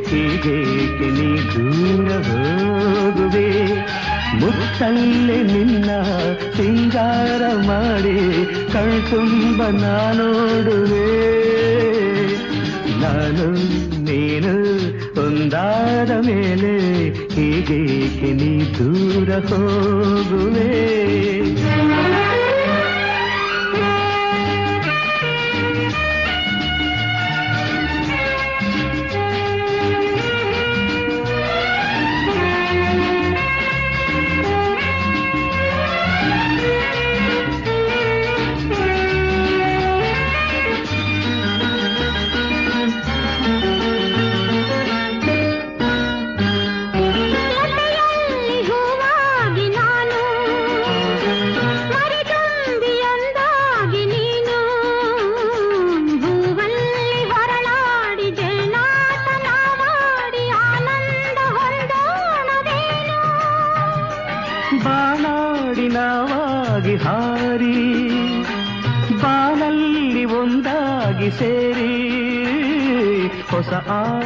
ಹೀಗೇಕೆ ನೀ ದೂರ ಹೋಗುವೆ ಮುತ್ತಲ್ಲೇ ನಿನ್ನ ಸಿಂಗಾರ ಮಾಡಿ ಕಣ್ತುಂಬ ನಾನೋಡುವೆ ನಾನು ನೀನು ಒಂದಾದ ಮೇಲೆ ಹೀಗೇಕೆ ನೀ ದೂರ ಹೋಗುವೆ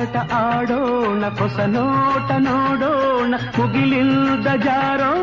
ಆಟ ಆಡೋಣ ಹೊಸ ನೋಟ ನೋಡೋಣ ಮುಗಿಲಿಲ್ದ ಜಾರೋಣವೇನು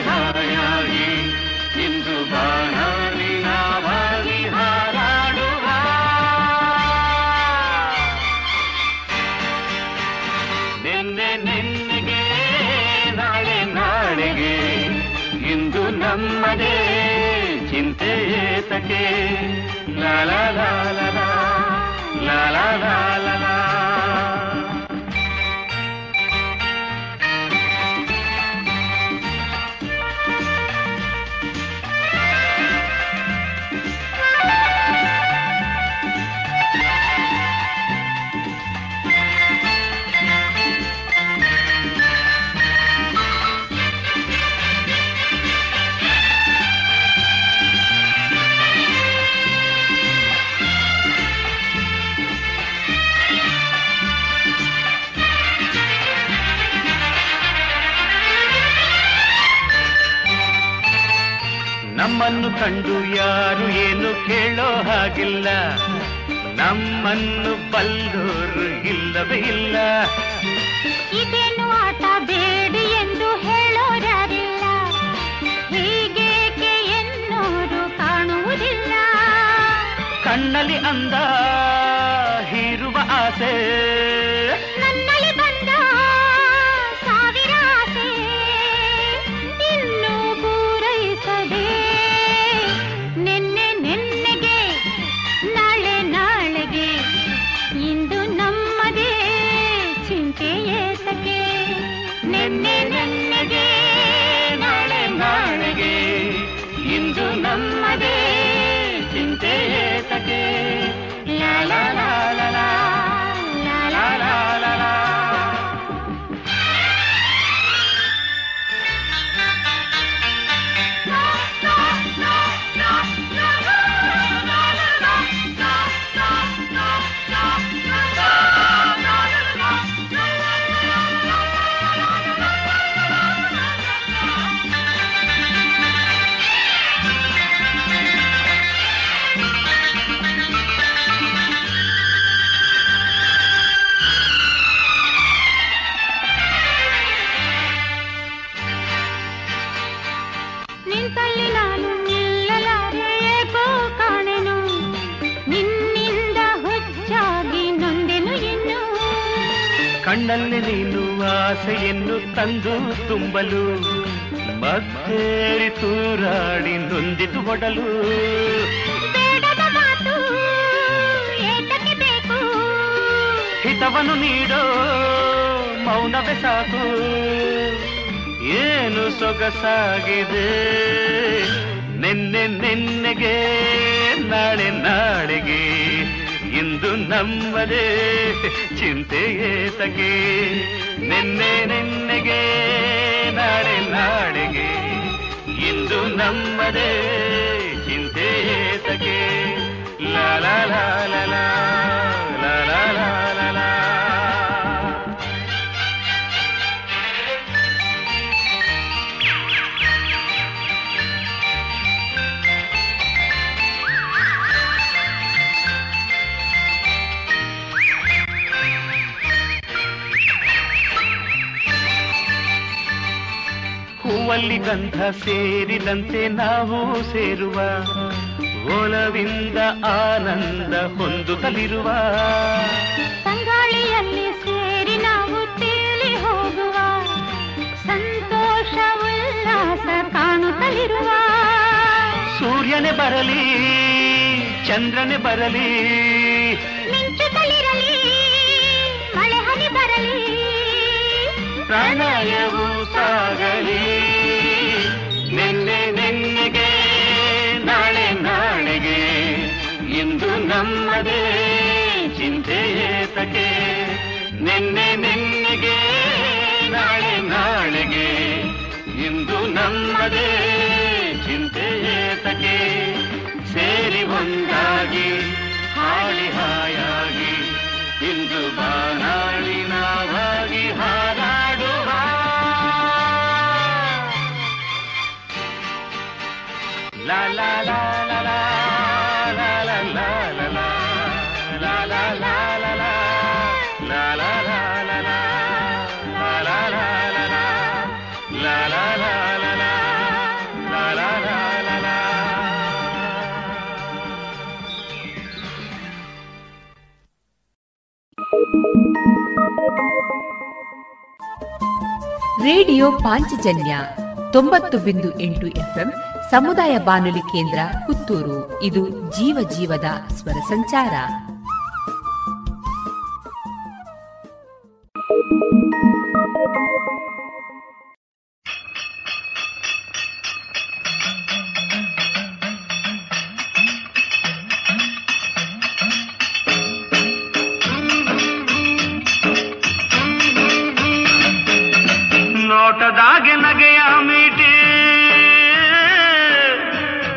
ವಿಹಾರಿಯಾಗಿ ಇಂದು ಬಾಣಾನಿ ನಾವಾಗಿ ಹಾರಾಡುವ ಚಿಂತೆ ಲಾಲ ಲಾಲ. ನಮ್ಮನ್ನು ಕಂಡು ಯಾರು ಏನು ಕೇಳೋ ಹಾಗಿಲ್ಲ. ನಮ್ಮನ್ನು ಬಲ್ಲೋರು ಇಲ್ಲವೇ ಇಲ್ಲ. ಇದೇನು ಆಟ ಬೇಡಿ ಎಂದು ಹೇಳೋರ್ಯಾರಿಲ್ಲ ಹೀಗೇಕೆ ಎನ್ನುವುದು ಕಾಣುವುದಿಲ್ಲ. ಕಣ್ಣಲ್ಲಿ ಅಂದ ಹೀರುವ ಆಸೆ. ತಂದು ತುಂಬಲು ಮತ್ತೇರಿ ತೂರಾಡಿ ನೊಂದಿತು ಹೊಡಲು. ಹಿತವನ್ನು ನೀಡೋ ಮೌನವೇ ಸಾಕು. ಏನು ಸೊಗಸಾಗಿದೆ? ನಿನ್ನೆ ನಿನ್ನೆಗೆ ನಾಳೆ ನಾಳೆಗೆ ಇಂದು ನಮ್ಮದೇ ಚಿಂತೆ ನಿನ್ನೆ ನಿನ್ನೆ ನಾಡಿಗೆ ನಾಳೆ ನಾಡಿಗೆ ಇಂದು ನಮ್ಮದೇ ಚಿಂತೆ ಏತಕ್ಕೆ ಲಾಲ ಲಾಲ ಲಾಲ ಲಾಲ ಹೂವಲ್ಲಿ ಗಂಧ ಸೇರಿದಂತೆ ನಾವು ಸೇರುವ ಓಲವಿಂದ ಆನಂದ ಹೊಂದುತ್ತಲಿರುವ ಸಂಗಾಳಿಯಲ್ಲಿ ಸೇರಿ ನಾವು ತೇಲಿ ಹೋಗುವ ಸಂತೋಷ ಉಲ್ಲಾಸ ಕಾಣುತ್ತಲಿರುವ ಸೂರ್ಯನೇ ಬರಲಿ ಚಂದ್ರನೇ ಬರಲಿ ಮಿಂಚುತ್ತಲಿರಲಿ ಮಳೆ ಹನಿ ಬರಲಿ ಪ್ರಣಯವು ಸಾಗಲಿ. ನಮ್ಮದೇ ಚಿಂತೆ ಏತಕ್ಕೆ ನಿನ್ನೆ ನಿನ್ನೆಗೆ, ನಾಳೆ ನಾಳೆಗೆ. ಇಂದು ನಮ್ಮದೇ ಚಿಂತೆ ಏತಕ್ಕೆ ಸೇರಿ ಒಂದಾಗಿ ಹಾಳಿ ಹಾಯಾಗಿ. ಇಂದು ಬಾನಾಳಿ ನಾವಾಗಿ ಹಾರಾಡುವ ಲಾ ಲಾ ಲಾ ಲಾ. ರೇಡಿಯೋ ಪಾಂಚಜನ್ಯ ತೊಂಬತ್ತು ಬಿಂದು ಎಂಟು ಎಫ್ಎಂ ಸಮುದಾಯ ಬಾನುಲಿ ಕೇಂದ್ರ ಪುತ್ತೂರು. ಇದು ಜೀವ ಜೀವದ ಸ್ವರ ಸಂಚಾರ. ನೋಟದಾಗೆ ನಗೆಯ ಮೀಟಿ,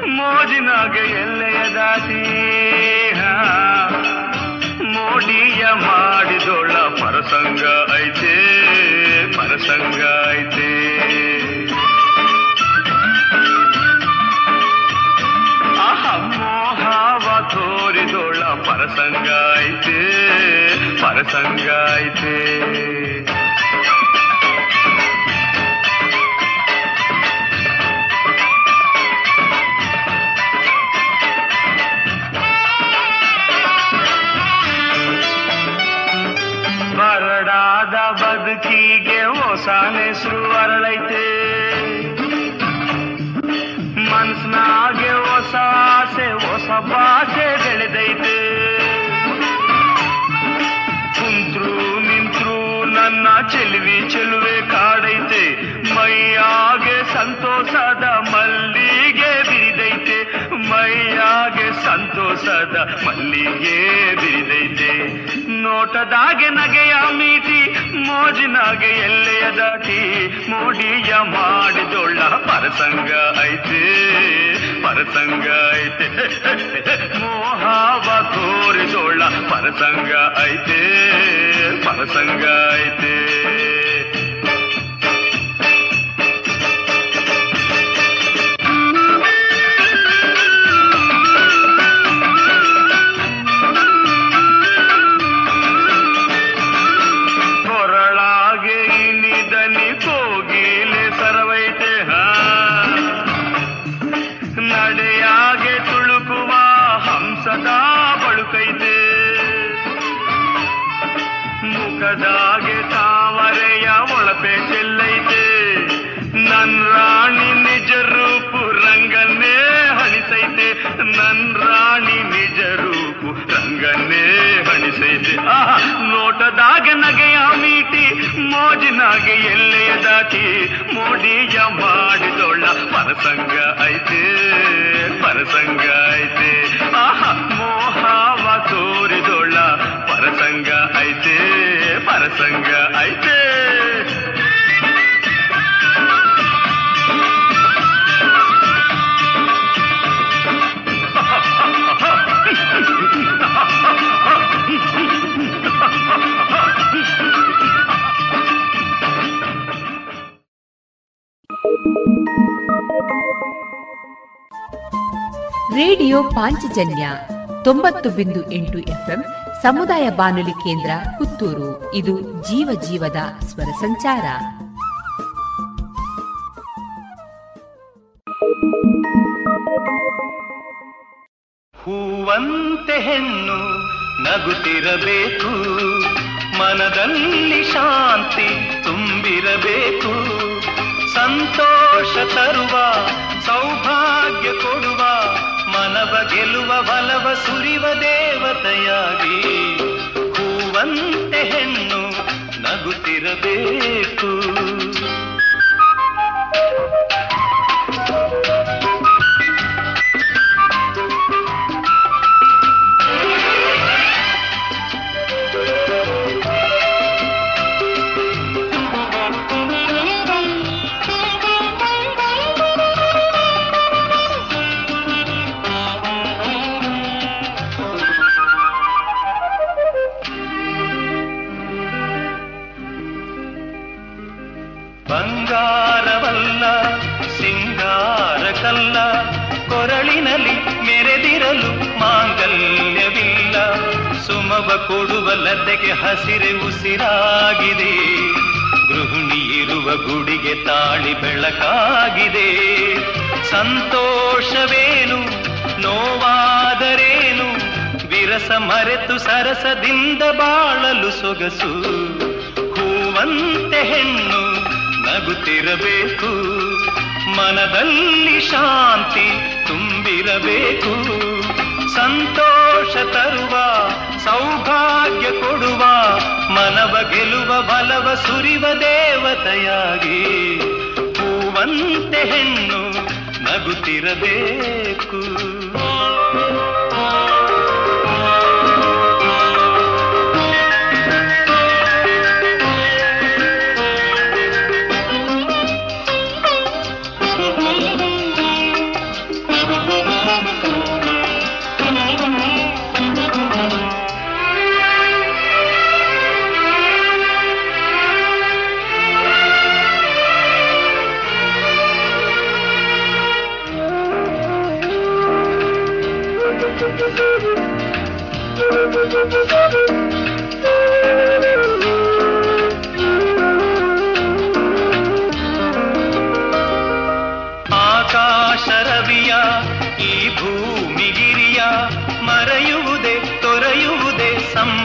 ಮೋಜಿನಾಗೆ ಎಲ್ಲೆಯ ಹಾ. ಮೋಡಿಯ ಮಾಡಿದೊಳ್ಳ ಪರಸಂಗ ಐತೆ ಪರಸಂಗ ಐತೆ ಮೋಹವ ತೋರಿದೊಳ್ಳ ಪರಸಂಗ ಐತೆ ಪರಸಂಗ ಐತೆ ಹೆಸರು ಅರಳೈತೆ. ಮನ್ಸ್ನಾಗೆ ಹೊಸ ಆಸೆ, ಹೊಸ ಭಾಷೆ ಬೆಳೆದೈತೆ ಕುಂತ್ರು ನಿಂತ್ರು ನನ್ನ ಚೆಲುವಿ ಚೆಲುವೆ ಕಾಡೈತೆ. ಮೈಯಾಗೆ ಸಂತೋಷದ ಬಿರಿದೈತೆ ಮೈಯಾಗೆ ಸಂತೋಷದ ಮಲ್ಲಿಗೆ ಬಿರಿದೈತೆ. ನೋಟದಾಗೆ ನಗೆಯ ಮೀಟಿ, ಮೋಜಿನಾಗೆ ಎಲ್ಲೆಯ ದಾಟಿ, ಮೋಡಿಯ ಮಾಡಿದೊಳ್ಳ ಪರಸಂಗ ಐತೆ ಪರಸಂಗ ಐತೆ. ಮೋಹಾವ ತೋರಿದೊಳ್ಳ ಪರಸಂಗ ಐತೆ ಪರಸಂಗ ಐತೆ. ನೋಟದಾಗೆ ನಗೆಯ ಮೀಟಿ ಮೋಜಿನಾಗೆ ಎಲ್ಲೆಯ ದಾಟಿ ಮೋಡಿಯ ಮಾಡಿದೊಳ್ಳ ಪರಸಂಗ ಐತೆ ಪರಸಂಗ. ರೇಡಿಯೋ ಪಾಂಚಜನ್ಯ ತೊಂಬತ್ತು ಬಿಂದು ಎಂಟು ಎಫ್ಎಂ ಸಮುದಾಯ ಬಾನುಲಿ ಕೇಂದ್ರ ಪುತ್ತೂರು. ಇದು ಜೀವ ಜೀವದ ಸ್ವರ ಸಂಚಾರ. ಹೂವಂತೆ ಹೆಣ್ಣು ನಗುತ್ತಿರಬೇಕು, ಮನದಲ್ಲಿ ಶಾಂತಿ ತುಂಬಿರಬೇಕು. ಸಂತೋಷ ತರುವ, ಸೌಭಾಗ್ಯ ಕೊಡುವ ಮನವ ಗೆಲ್ಲುವ ಬಲವ ಸುರಿವ ದೇವತೆಯಾಗಿ ಹೂವಂತೆ ಹೆಣ್ಣು ನಗುತ್ತಿರಬೇಕು. ಕಲ್ಲ ಕೊರಳಿನಲ್ಲಿ ಮೆರೆದಿರಲು ಮಾಂಗಲ್ಯವಿಲ್ಲ. ಸುಮವ ಕೊಡುವ ಲತೆಗೆ ಹಸಿರೆ ಉಸಿರಾಗಿದೆ. ಗೃಹಿಣಿ ಇರುವ ಗುಡಿಗೆ ತಾಳಿ ಬೆಳಕಾಗಿದೆ. ಸಂತೋಷವೇನು, ನೋವಾದರೇನು? ವಿರಸ ಮರೆತು ಸರಸದಿಂದ ಬಾಳಲು ಸೊಗಸು. ಹೂವಂತೆ ಹೆಣ್ಣು ನಗುತ್ತಿರಬೇಕು. ಮನದಲ್ಲಿ ಶಾಂತಿ ತುಂಬಿರಬೇಕು. ಸಂತೋಷ ತರುವ, ಸೌಭಾಗ್ಯ ಕೊಡುವ, ಮನವ ಗೆಲುವ, ಬಲವ ಸುರಿವ ದೇವತೆಯಾಗಿ. ಹೂವಂತೆ ಹೆಣ್ಣು ನಗುತ್ತಿರಬೇಕು.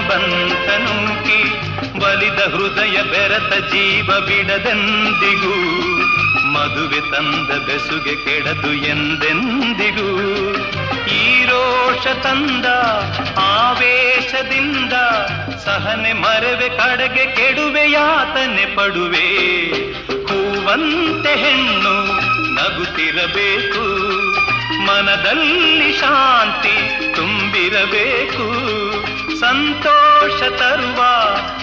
ಸಂಬಂಧ ನೂಕಿ ಬಲಿದ ಹೃದಯ ಬೆರತ ಜೀವ ಬಿಡದೆಂದಿಗೂ, ಮದುವೆ ತಂದ ಬೆಸುಗೆ ಕೆಡದು ಎಂದೆಂದಿಗೂ, ಈ ರೋಷ ತಂದ ಆವೇಶದಿಂದ ಸಹನೆ ಮರವೆ ಕಡೆಗೆ ಕೆಡುವೆ ಯಾತನೆ ಪಡುವೆ, ಹೂವಂತೆ ಹೆಣ್ಣು ನಗುತ್ತಿರಬೇಕು, ಮನದಲ್ಲಿ ಶಾಂತಿ ತುಂಬಿರಬೇಕು. ಸಂತೋಷ ತರುವ,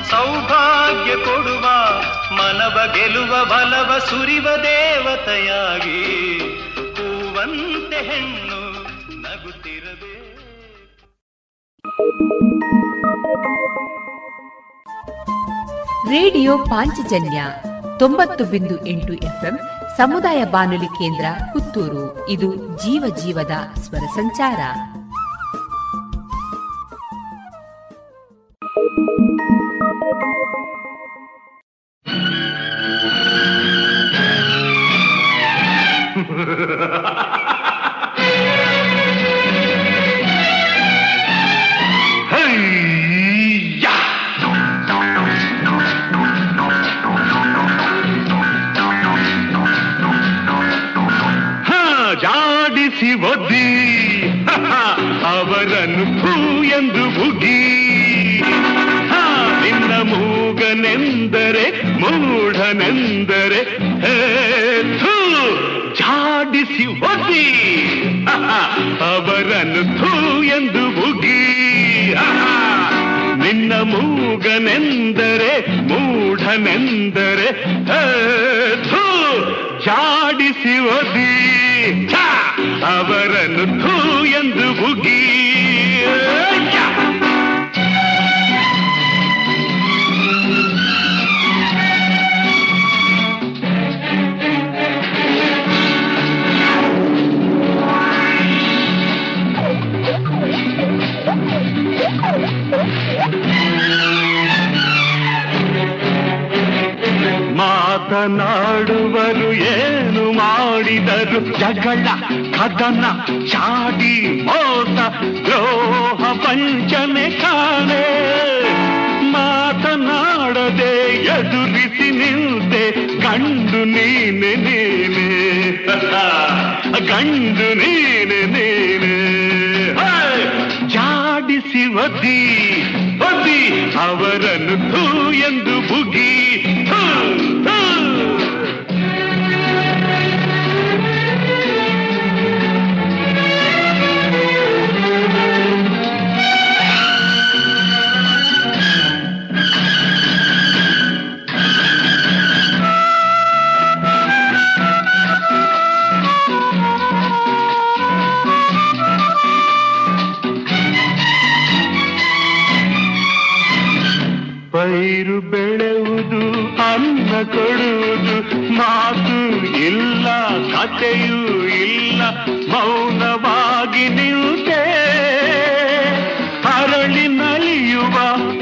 ಸೌಭಾಗ್ಯ ಕೊಡುವ, ಮನವ ಗೆಲುವ, ಬಲವ ಸುರಿವ ದೇವತೆಯಾಗಿ ಹೂವಂತೆ ಹೆಣ್ಣು ನಗುತ್ತಿರಬೇಕು ರೇಡಿಯೋ ಪಾಂಚಜನ್ಯ ತೊಂಬತ್ತು ಬಿಂದು ಎಂಟು ಎಫ್ಎಂ ಸಮುದಾಯ ಬಾನುಲಿ ಕೇಂದ್ರ ಪುತ್ತೂರು. ಇದು ಜೀವ ಜೀವದ ಸ್ವರ ಸಂಚಾರ. ಕದನ ಚಾಡಿ ಮೋತ ದ್ರೋಹ ಪಂಚನೆ ಕಾಣೆ. ಮಾತನಾಡದೆ ಎದುರಿಸಿ ನಿಂತೆ ಗಂಡು ನೀನೆ ನೀನೆ. ಗಂಡು ನೀನೆ ನೀನೆ! ಜಾಡಿಸಿ ಒದ್ದಿ ಒದ್ದಿ ಅವರನ್ನು ಎಂದು ಬುಗಿ ಥೂ, ಕೊಡುವುದು ಮಾತು ಇಲ್ಲ, ಕಥೆಯೂ ಇಲ್ಲ, ಮೌನವಾಗಿ ನಿಂತೆ. ಅರಳಿ ನಲಿಯುವ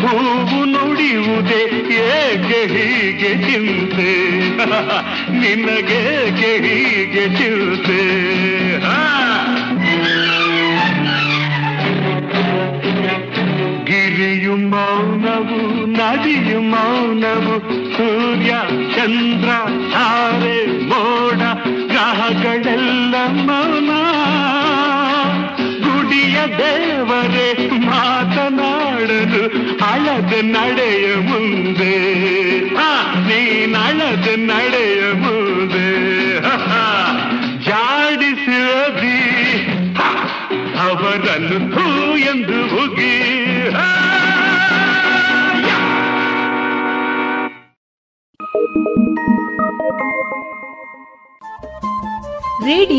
ಹೂವು ನುಡಿಯುವುದೇ ಏಕೆ ಹೀಗೆ ಚಿಂತೆ? ನಿನಗೇಕೆ ಹೀಗೆ ಚಿಂತೆ? ಗಿರಿಯು ಮೌನವು, ನದಿಯು ಮೌನವು ಚಂದ್ರ ತಾರೆ ಮೋಡ, ಗ್ರಹಗಳೆಲ್ಲ ಮೌನ. ಗುಡಿಯ ದೇವರೇ, ಮಾತನಾಡಲು ಅಳದ ನಡೆಯ ಮುಂದೆ. ನೀನಳದ ನಡೆಯ ಮುಂದೆ. ಜಾಡಿಸಿರದಿ. ಅವರನ್ನು ಹೂ ಎಂದು ಉಗಿ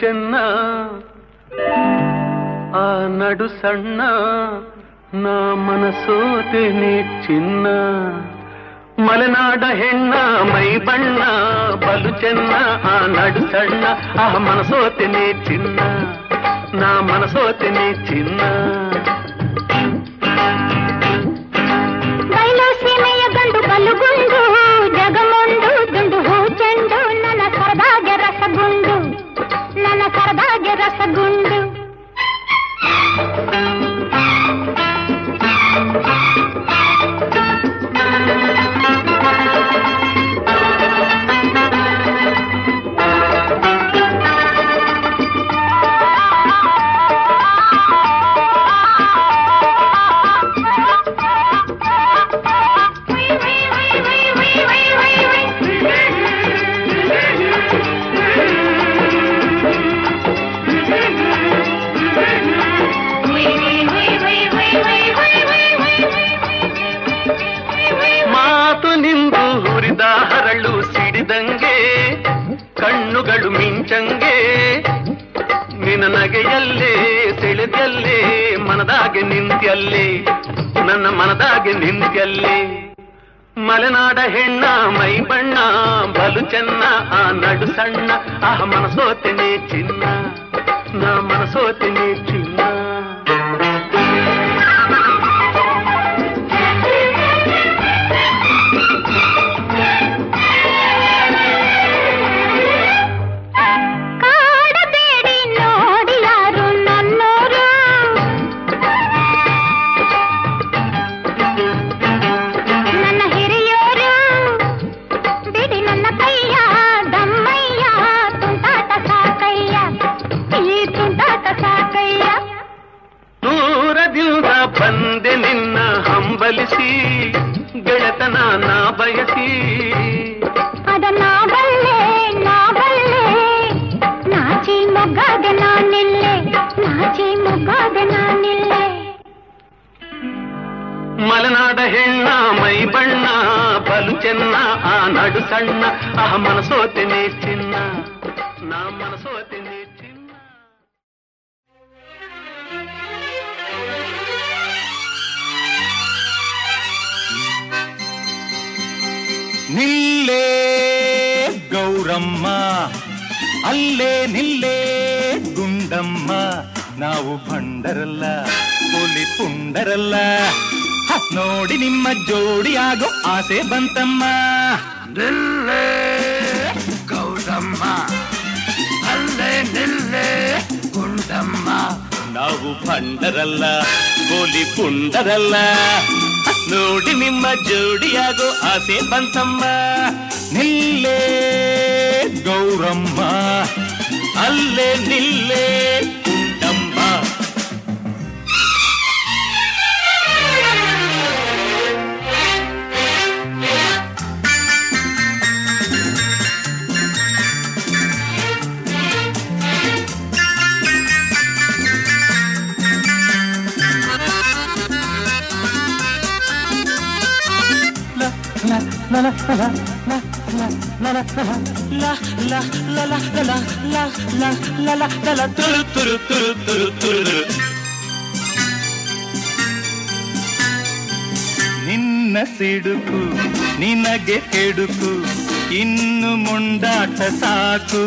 ಬಲು ಚೆನ್ನ ಆ ನಡು ಸಣ್ಣ ನಾ ಮನಸೋತೇನೆ ಚಿನ್ನ ಮಲೆನಾಡ ಹೆಣ್ಣ ಮೈ ಬಣ್ಣ ಬಲು ಚೆನ್ನ ಆ ನಡು ಸಣ್ಣ ಆ ಮನಸೋತೇನೆ ಚಿನ್ನ ನಾ ಮನಸೋತೇನೆ ಚಿನ್ನ ಸೆಳೆದಲ್ಲೇ ಮನದಾಗೆ ನಿಂತ್ಯಲ್ಲೇ ನನ್ನ ಮನದಾಗೆ ನಿಂತ್ಯಲ್ಲೇ ಮಲೆನಾಡ ಹೆಣ್ಣ ಮೈ ಬಣ್ಣ ಬಲು ಚೆನ್ನ ಆ ನಡು ಸಣ್ಣ ಆ ಮನಸೋತೆನೆ ಚಿನ್ನ ನಾ ಮನಸೋತೆನೆ ನಡು ಸಣ್ಣ ಆ ಮನಸೋತೆನೆ ಚಿನ್ನ ನಾ ಮನಸೋತೆನೆ ಚಿನ್ನ ನಿಲ್ಲೇ ಗೌರಮ್ಮ ಅಲ್ಲೇ ನಿಲ್ಲೇ ಗುಂಡಮ್ಮ ನಾವು ಭಂಡರಲ್ಲ ಪೊಲಿ ಪುಂಡರಲ್ಲ ಹ, ನೋಡಿ ನಿಮ್ಮ ಜೋಡಿಯಾಗೋ ಆಸೆ ಬಂತಮ್ಮ ನಿಲ್ಲೇ, ಗೌರಮ್ಮ. ಅಲ್ಲೇ ನಿಲ್ಲೇ, ಗುಂಡಮ್ಮ. ನಾವು ಪಂಡರಲ್ಲ ಗೋಲಿ ಪುಂಡರಲ್ಲ. ನೋಡಿ ನಿಮ್ಮ ಜೋಡಿಯಾಗೋ ಆಸೆ ಬಂತಮ್ಮ. ನಿಲ್ಲೇ, ಗೌರಮ್ಮ. ಅಲ್ಲೇ ನಿಲ್ಲೇ ನಿನ್ನ ಸಿಡುಕು ನಿನಗೆ ಕೆಡುಕು ಇನ್ನು ಮುಂದಾಟ ಸಾಕು.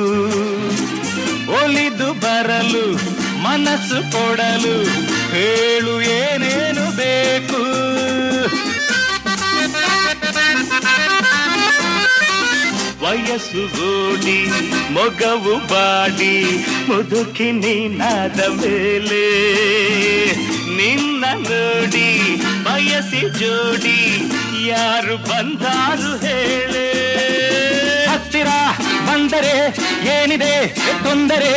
ಒಲಿದು ಬರಲು ಮನಸ್ಸು ಕೊಡಲು ಹೇಳು ಏನೇನು ಬೇಕು? ವಯಸ್ಸು ಗೋಡಿ ಮೊಗವು ಬಾಡಿ ಮುದುಕಿ ನೀನಾದ ಮೇಲೆ. ನಿನ್ನ ನೋಡಿ ಬಯಸಿ ಜೋಡಿ ಯಾರು ಬಂದಾರು ಹೇಳೆ. ಹತ್ತಿರ ಬಂದರೆ ಏನಿದೆ? ತೊಂದರೆ?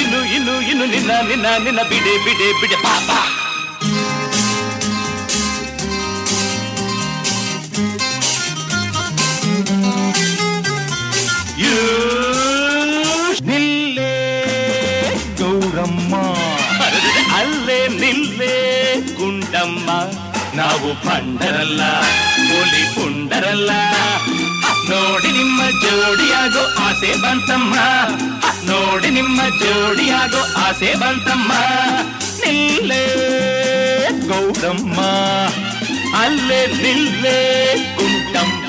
ಇನ್ನು ಇನ್ನು ಇನ್ನು ನಿನ್ನ ನಿನ್ನ ನಿನ್ನ ಬಿಡೆ ಬಿಡೆ ಬಿಡೆ ಪಾಪ ನಾವು ಪಂಡರಲ್ಲ ಹುಲಿ ಪುಂಡರಲ್ಲ. ನೋಡಿ ನಿಮ್ಮ ಜೋಡಿಯಾಗೋ ಆಸೆ ಬಂತಮ್ಮ. ನೋಡಿ ನಿಮ್ಮ ಜೋಡಿಯಾಗೋ ಆಸೆ ಬಂತಮ್ಮ. ನಿಲ್ಲೇ ಗೌಡಮ್ಮ ಅಲ್ಲೇ ನಿಲ್ಲೇ ಗುಂಡಮ್ಮ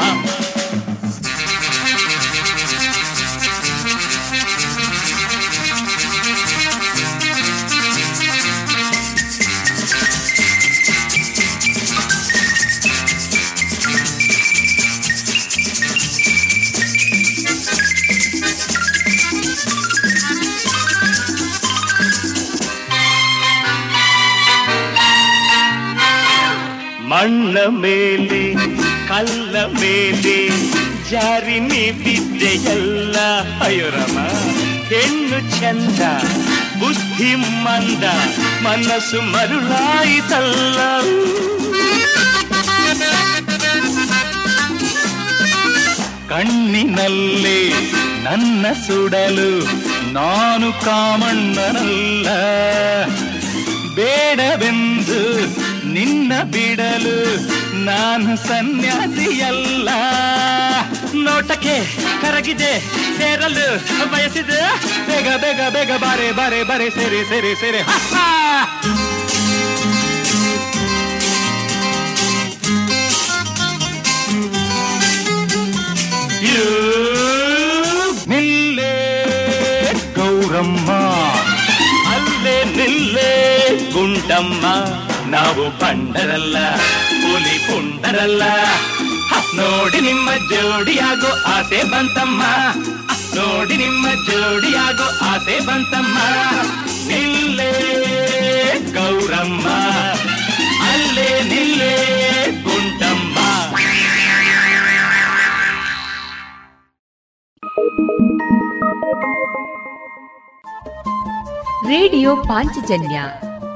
ಮಣ್ಣ ಮೇಲೆ ಕಲ್ಲ ಮೇಲೆ ಜಾರಿ ನೀ ಬಿದ್ದೆಯಲ್ಲ ಅಯ್ಯೋರಮ್ಮ ಹೆಣ್ಣು ಚಂದ ಬುದ್ಧಿ ಮಂದ ಮನಸ್ಸು ಮರುಳಾಯಿತಲ್ಲ ಕಣ್ಣಿನಲ್ಲಿ ನನ್ನ ಸುಡಲು ನಾನು ಕಾಮಣ್ಣನಲ್ಲ ಬೇಡವೆಂದು ನಿನ್ನ ಬಿಡಲು ನಾನು ಸನ್ಯಾಸಿಯಲ್ಲ. ನೋಟಕ್ಕೆ ಕರಗಿದೆ, ಸೇರಲು ಬಯಸಿದೆ. ಬೇಗ ಬೇಗ ಬೇಗ ಬಾರೆ ಬಾರೆ ಬಾರೆ, ಸೇರಿ ಸೇರಿ ಸೇರಿ. ನಿಲ್ಲೇ ಗೌರಮ್ಮ. ಅಲ್ಲೇ ನಿಲ್ಲೇ ಗುಂಡಮ್ಮ. ನಾವು ಬಂಡರಲ್ಲ ಹುಲಿ ಪುಂಡರಲ್ಲ ನೋಡಿ ನಿಮ್ಮ ಜೋಡಿಯಾಗೋ ಆಸೆ ಬಂತಮ್ಮ. ನೋಡಿ ನಿಮ್ಮ ಜೋಡಿಯಾಗೋ ಆಸೆ ಬಂತಮ್ಮ. ನಿಲ್ಲೇ ಗೌರಮ್ಮ. ಅಲ್ಲೇ ನಿಲ್ಲೇ ಗುಂಡಮ್ಮ. ರೇಡಿಯೋ ಪಾಂಚಜನ್ಯ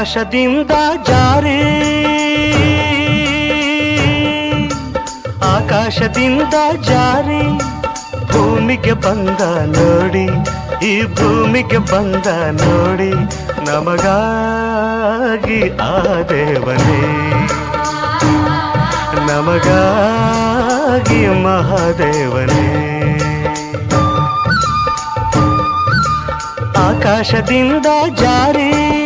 ಆಕಾಶದಿಂದ ಜಾರಿ. ಆಕಾಶದಿಂದ ಜಾರಿ. ಭೂಮಿಗೆ ಬಂದ ನೋಡಿ, ಈ ಭೂಮಿಗೆ ಬಂದ ನೋಡಿ ನಮಗಾಗಿ ಆ ದೇವನೇ. ನಮಗಾಗಿ ಮಹಾದೇವನೇ. ಆಕಾಶದಿಂದ ಜಾರಿ.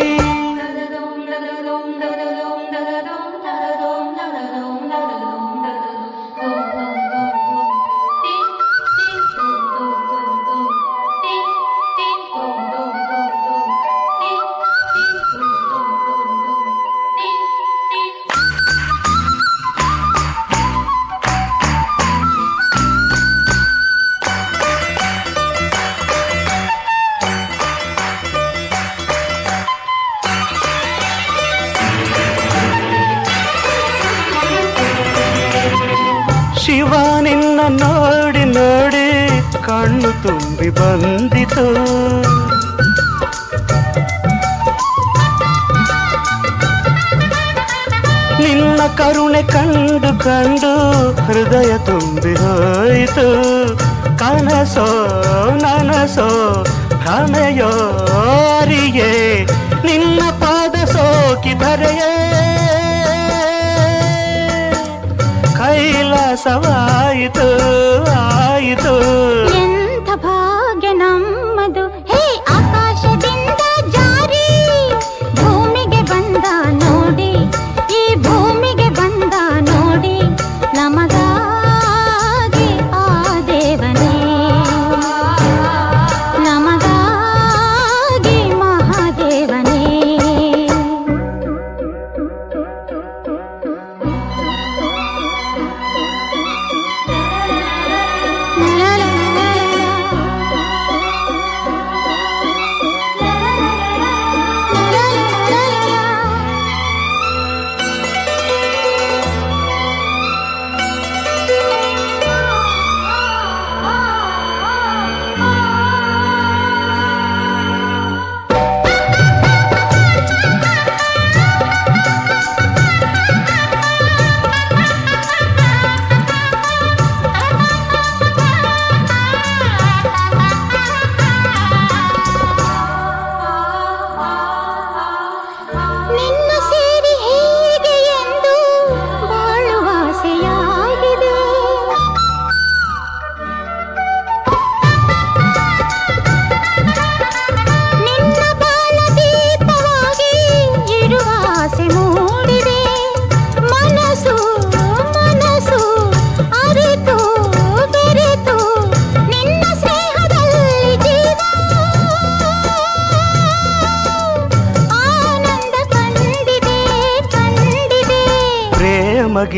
Từ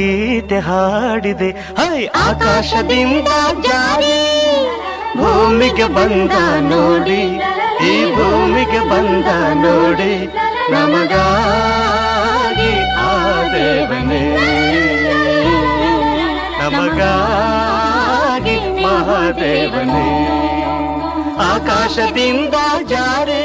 ಗೀತೆ ಹಾಡಿದೆ ಹೈ ಆಕಾಶದಿಂದ ಜಾರಿ ಭೂಮಿಗೆ ಬಂದ ನೋಡಿ ಈ ಭೂಮಿಗೆ ಬಂದ ನೋಡಿ ನಮಗಾಗಿ ಆ ದೇವನೇ ನಮಗಾಗಿ ಮಹಾದೇವನೇ ಆಕಾಶದಿಂದ ಜಾರಿ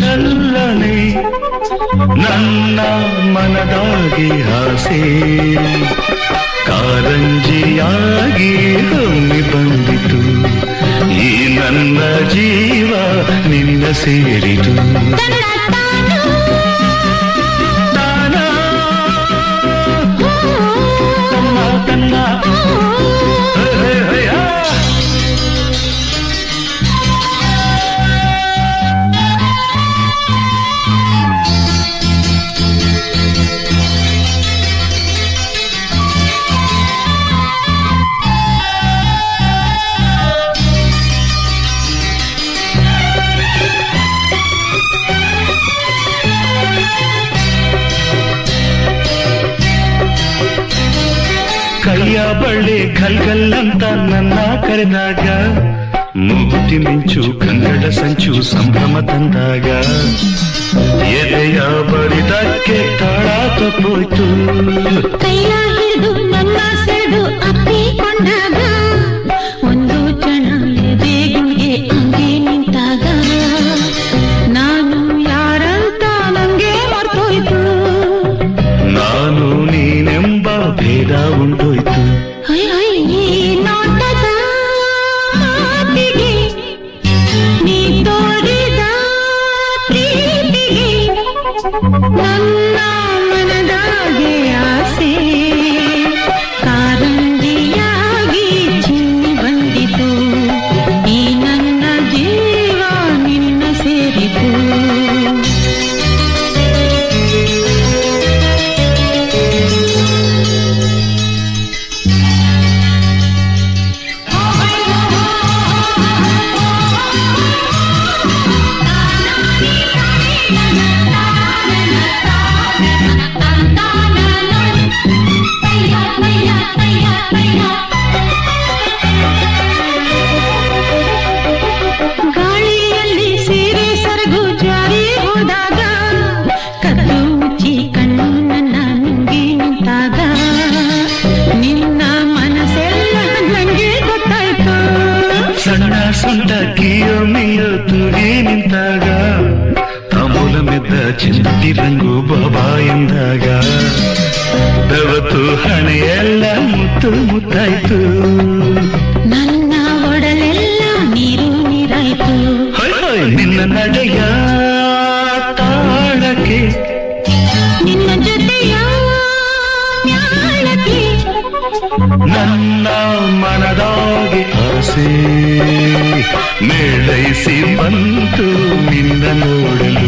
ಛಲ್ಲನೆ ನನ್ನ ಮನದಾಗಿ ಆಸೆ ಕಾರಂಜಿಯಾಗಿ ಹೊಮ್ಮಿ ಬಂದಿತು. ಈ ನನ್ನ ಜೀವ ನಿನ್ನ ಸೇರಿತು. ಕೈಯ ಬಳ್ಳಿ ಗಲ್ ಗಲ್ ಅಂತ ನನ್ನ ಕರೆದಾಗ ಮುಗ್ಧ ಪ್ರೀತಿ ಮಿಂಚು ಕನ್ನಡ ಸಂಚು ಸಂಭ್ರಮ ತಂದಾಗ ಎದೆಯ ಬಡಿದಕ್ಕೆ ತಾಳ ತಪ್ಪೋಯ್ತು ಕೈಯ ಹಿಡಿದು ನನ್ನ ಸೆಳೆದು ಅಪ್ಪಿಕೊಂಡಾಗ ಮುತ್ತಾಯ್ತು ನನ್ನ ಒಡಲೆಲ್ಲ ನೀರು ನೀರಾಯ್ತು. ನಿನ್ನ ನಡೆಯ ತಾಳಕ್ಕೆ. ನಿನ್ನ ಜೊತೆಯ ನನ್ನ ಮನದಾಗೆ ಆಸೆ ಮೇಳೈಸಿ ಬಂತು. ನಿನ್ನ ನೋಡಲು